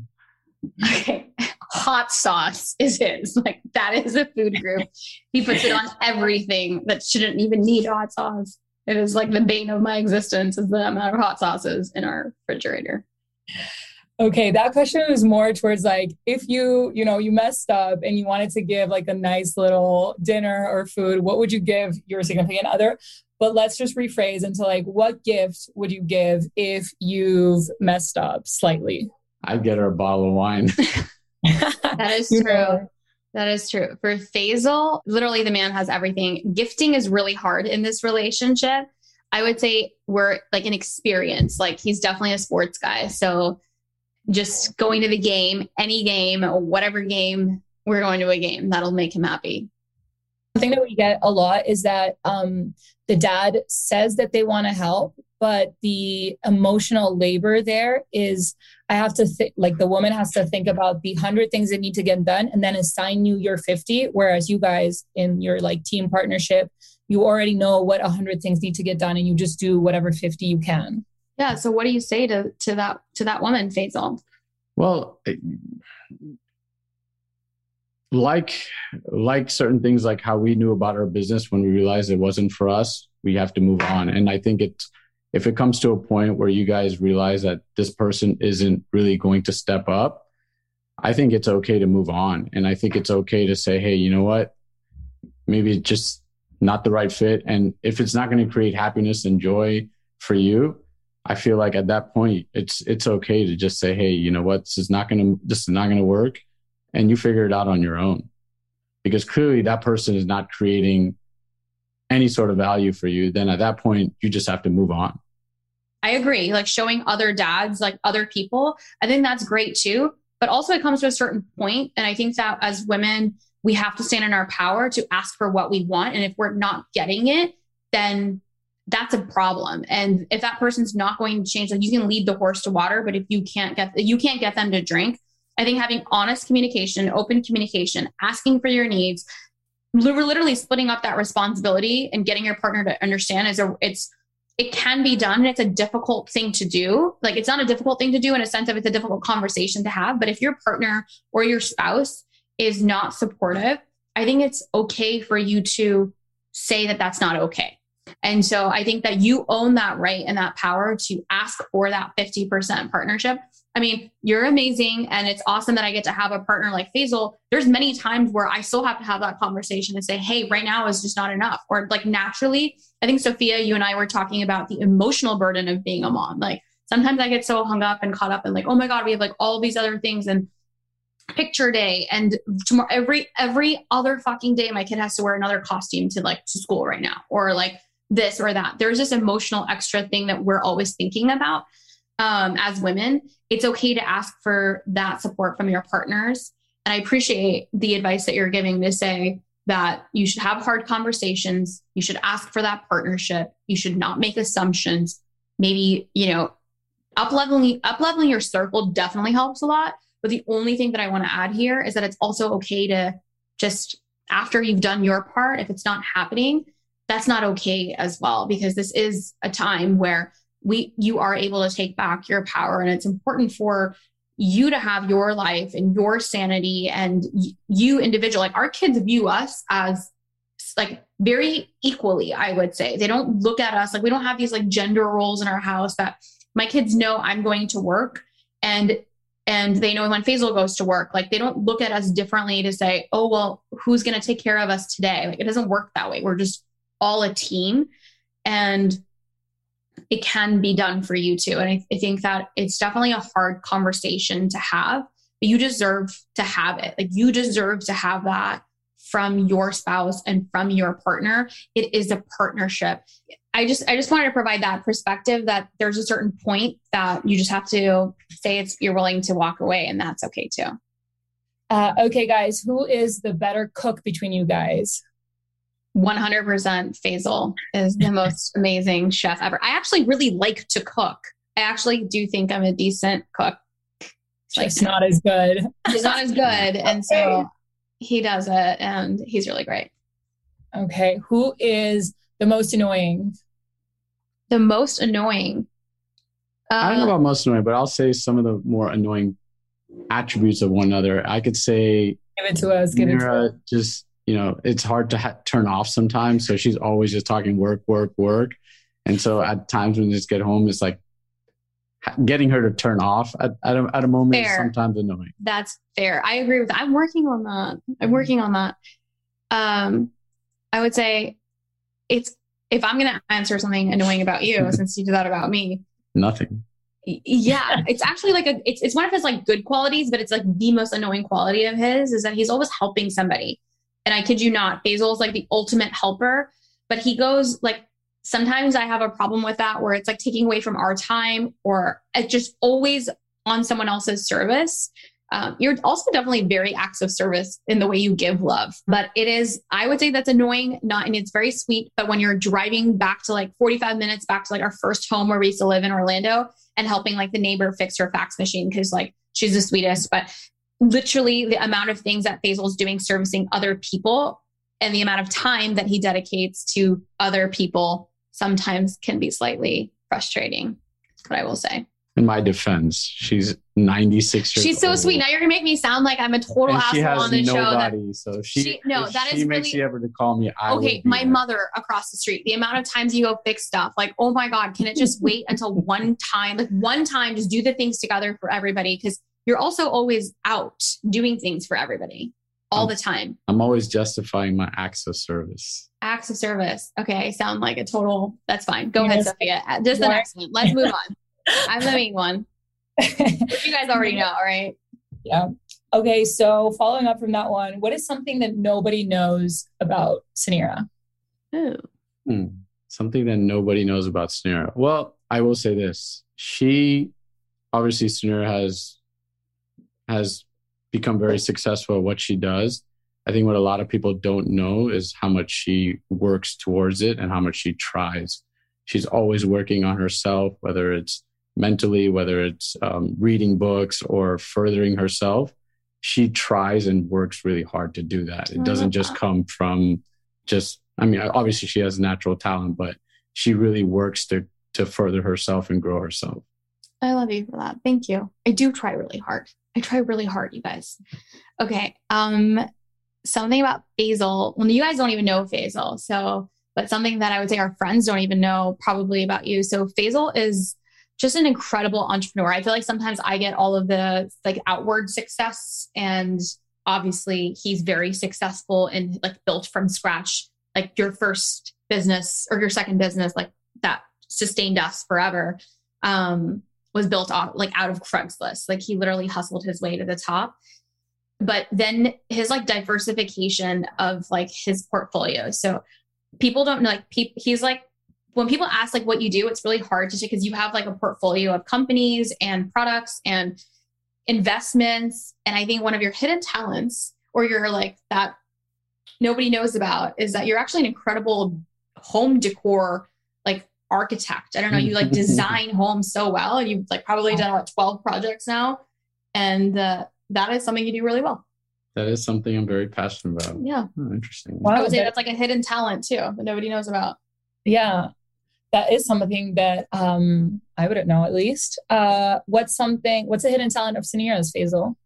Okay. Hot sauce is his. Like that is a food group. He puts it on everything that shouldn't even need hot sauce. It is like the bane of my existence is the amount of hot sauces in our refrigerator. Okay, that question was more towards like if you, you know, you messed up and you wanted to give like a nice little dinner or food, what would you give your significant other? But let's just rephrase into like what gift would you give if you've messed up slightly? I'd get her a bottle of wine. that is true. That is true. For Faisal, literally the man has everything. Gifting is really hard in this relationship. I would say we're like an experience. Like he's definitely a sports guy. So just going to the game, any game, whatever game, we're going to a game. That'll make him happy. The thing that we get a lot is that um, the dad says that they want to help, but the emotional labor there is I have to think like the woman has to think about the hundred things that need to get done and then assign you your 50. Whereas you guys in your like team partnership, you already know what a hundred things need to get done and you just do whatever 50 you can. Yeah. So what do you say to to that to that woman, Faisal? Well, like like certain things like how we knew about our business when we realized it wasn't for us, we have to move on. And I think it's if it comes to a point where you guys realize that this person isn't really going to step up, I think it's okay to move on. And I think it's okay to say, hey, you know what? Maybe it's just not the right fit. And if it's not going to create happiness and joy for you, I feel like at that point it's it's okay to just say, hey, you know what, this is not gonna this is not gonna work, and you figure it out on your own, because clearly that person is not creating any sort of value for you. Then at that point you just have to move on. I agree. Like showing other dads, like other people, I think that's great too. But also it comes to a certain point, and I think that as women we have to stand in our power to ask for what we want, and if we're not getting it, then that's a problem. And if that person's not going to change, like you can lead the horse to water, but if you can't get you can't get them to drink, I think having honest communication, open communication, asking for your needs, literally splitting up that responsibility and getting your partner to understand is a it's it can be done and it's a difficult thing to do. Like it's not a difficult thing to do in a sense of it's a difficult conversation to have, but if your partner or your spouse is not supportive, I think it's okay for you to say that that's not okay and so I think that you own that right and that power to ask for that 50% partnership. I mean, you're amazing and it's awesome that I get to have a partner like Faisal. There's many times where I still have to have that conversation and say, hey, right now is just not enough. Or like naturally, I think Sophia, you and I were talking about the emotional burden of being a mom. Like sometimes I get so hung up and caught up and like, oh my God, we have like all these other things and picture day and tomorrow every every other fucking day my kid has to wear another costume to like to school right now or like this or that. There's this emotional extra thing that we're always thinking about um, as women. It's okay to ask for that support from your partners. And I appreciate the advice that you're giving to say that you should have hard conversations. You should ask for that partnership. You should not make assumptions. Maybe, you know, up leveling, up leveling your circle definitely helps a lot. But the only thing that I want to add here is that it's also okay to just after you've done your part, if it's not happening, that's not okay as well because this is a time where we you are able to take back your power and it's important for you to have your life and your sanity and you individual like our kids view us as like very equally i would say they don't look at us like we don't have these like gender roles in our house that my kids know i'm going to work and and they know when Faisal goes to work, like they don't look at us differently to say, oh, well, who's going to take care of us today? Like it doesn't work that way. We're just all a team and it can be done for you too. And I, I, think that it's definitely a hard conversation to have, but you deserve to have it. Like you deserve to have that from your spouse and from your partner. It is a partnership. I just I just wanted to provide that perspective that there's a certain point that you just have to say it's you're willing to walk away and that's okay too. Uh, okay, guys, who is the better cook between you guys? 100% Faisal is the most amazing chef ever. I actually really like to cook. I actually do think I'm a decent cook. Like, not as good. He's not as good. And so he does it and he's really great. Okay. Who is the most annoying? The most annoying. Uh, I don't know uh, about most annoying, but I'll say some of the more annoying attributes of one another. I could say give it to us. Give Mira it to us. just you know, it's hard to ha- turn off sometimes. So she's always just talking work, work, work. And so at times when we just get home, it's like, getting her to turn off at, at, a, at a moment Fair. is sometimes annoying. That's fair. I agree with that. I'm working on that. I'm working on that. Um, I would say it's if I'm gonna answer something annoying about you, since you did that about me, Nothing. yeah, it's actually like a it's it's one of his like good qualities, but it's like the most annoying quality of his is that he's always helping somebody. And I kid you not, Faisal is like the ultimate helper, but he goes like sometimes I have a problem with that where it's like taking away from our time or it's just always on someone else's service. Um, you're also definitely very acts of service in the way you give love, but it is, I would say that's annoying, not, and it's very sweet. But when you're driving back to like 45 minutes back to like our first home where we used to live in Orlando and helping like the neighbor fix her fax machine because like she's the sweetest, but literally the amount of things that Faisal's doing servicing other people and the amount of time that he dedicates to other people sometimes can be slightly frustrating. But I will say. In my defense, she's 96 years She's so old. sweet. Now you're gonna make me sound like I'm a total and she asshole has on show. That, nobody, so she, She- no, that she is makes really- you ever to call me. I okay, my there. mother across the street. The amount of times you go fix stuff, like, oh my god, can it just wait until one time? Like one time, just do the things together for everybody because you're also always out doing things for everybody all Um, the time. I'm always justifying my acts of service. Acts of service. Okay, I sound like a total. That's fine. Go ahead, Sophia. Uh, Just the What? next one. Let's move on. I'm the main one. You guys already know, right? yeah. Okay, so following up from that one, what is something that nobody knows about Suneera? Ooh. Hmm. Something that nobody knows about Suneera. Well, I will say this. She obviously Suneera has has become very successful at what she does. I think what a lot of people don't know is how much she works towards it and how much she tries. She's always working on herself, whether it's mentally, whether it's um, reading books or furthering herself. She tries and works really hard to do that. It doesn't just come from just, I mean, obviously she has natural talent, but she really works to, to further herself and grow herself. I love you for that. Thank you. I do try really hard. I try really hard, you guys. Okay. Um, something about Faisal. Well, you guys don't even know Faisal. So, but something that I would say our friends don't even know probably about you. So Faisal is just an incredible entrepreneur. I feel like sometimes I get all of the like outward success and obviously he's very successful and like built from scratch like your first business or your second business like that sustained us forever um was built off like out of Craigslist. Like he literally hustled his way to the top. But then his like diversification of like his portfolio. So people don't know like pe- he's like when people ask like what you do, it's really hard to because you have like a portfolio of companies and products and investments. And I think one of your hidden talents or your like that nobody knows about is that you're actually an incredible home decor architect. I don't know, you like design homes so well. And you've like probably done what 12 projects now. And uh, that is something you do really well. That is something I'm very passionate about. Yeah. Oh, interesting. Wow. I would say that- that's like a hidden talent too that nobody knows about. Yeah, that is something that um, I wouldn't know at least. Uh, what's something? What's a hidden talent of Suneera's, Faisal?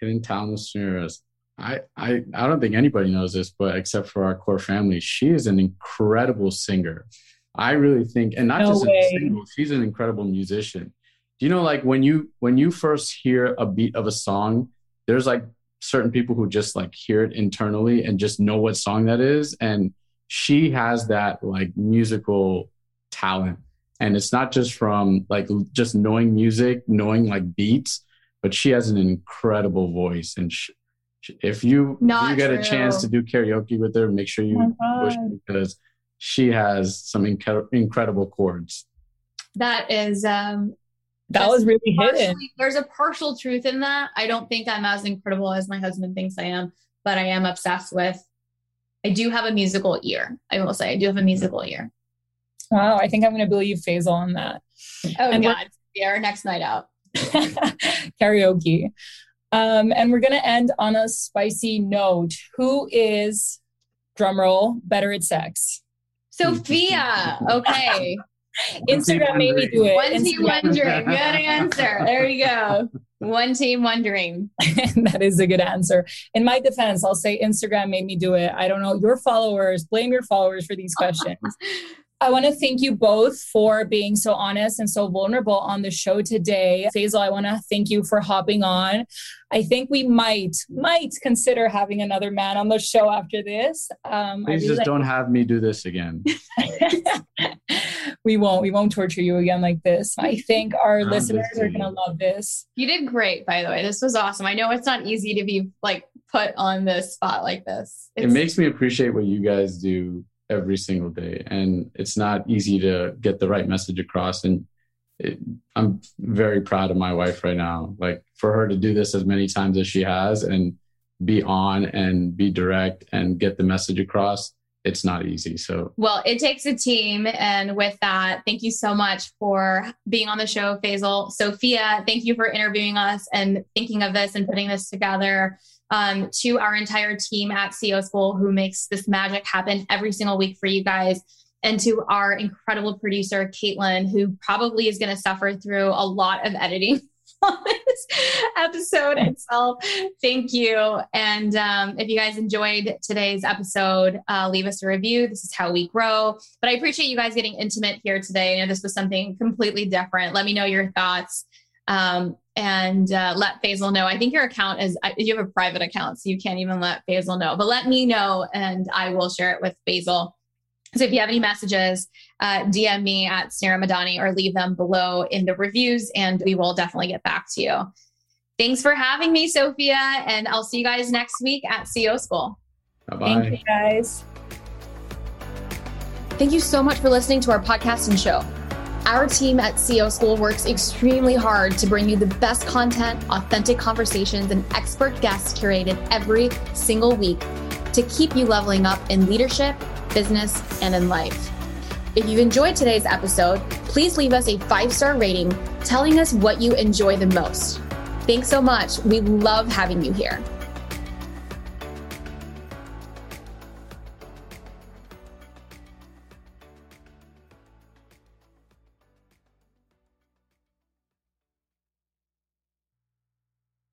hidden talent with Suneera's. I, I I don't think anybody knows this, but except for our core family, she is an incredible singer. I really think, and not No just way. a singer, she's an incredible musician. Do you know, like when you when you first hear a beat of a song, there's like certain people who just like hear it internally and just know what song that is, and she has that like musical talent, and it's not just from like just knowing music, knowing like beats, but she has an incredible voice and sh- sh- if you Not if you get a chance to do karaoke with her make sure you Oh push God. because she has some inc- incredible chords That is um That was really hidden. there's a partial truth in that. I don't think I'm as incredible as my husband thinks I am, but I am obsessed with I do have a musical ear. I will say I do have a musical ear. Wow, I think I'm going to believe Faisal on that. Oh And we're- god. Yeah, our next night out. Karaoke. Um, and we're going to end on a spicy note. Who is, drumroll, better at sex? Sophia. Okay. Instagram made me do it. One team, Instagram- one dream. Good answer. There you go. One team, one dream. that is a good answer. In my defense, I'll say Instagram made me do it. I don't know. Your followers, blame your followers for these questions. I want to thank you both for being so honest and so vulnerable on the show today. Faisal, I want to thank you for hopping on. I think we might might consider having another man on the show after this. Um, Please just like- don't have me do this again. we won't. We won't torture you again like this. I think our I'm listeners are going to love this. You did great, by the way. This was awesome. I know it's not easy to be like put on this spot like this. It's- it makes me appreciate what you guys do every single day. And it's not easy to get the right message across. And it, i'm very proud of my wife right now like for her to do this as many times as she has and be on and be direct and get the message across it's not easy. So well it takes a team. And with that thank you so much for being on the show faisal. Sophia thank you for interviewing us and thinking of this and putting this together um, to our entire team at CEO School who makes this magic happen every single week for you guys. And to our incredible producer, Caitlin, who probably is going to suffer through a lot of editing on this episode itself. Thank you. And um, if you guys enjoyed today's episode, uh, leave us a review. This is how we grow. But I appreciate you guys getting intimate here today. I know this was something completely different. Let me know your thoughts. Um, and uh, let Faisal know. I think your account is, you have a private account, so you can't even let Faisal know, but let me know and I will share it with Faisal. So if you have any messages, uh, DM me at Suneera Madhani or leave them below in the reviews and we will definitely get back to you. Thanks for having me, Sophia, and I'll see you guys next week at CEO School. Bye-bye. Thank you, guys. Thank you so much for listening to our podcast and show. Our team at CEO School works extremely hard to bring you the best content, authentic conversations, and expert guests curated every single week to keep you leveling up in leadership, business, and in life. If you've enjoyed today's episode, please leave us a five star rating telling us what you enjoy the most. Thanks so much. We love having you here.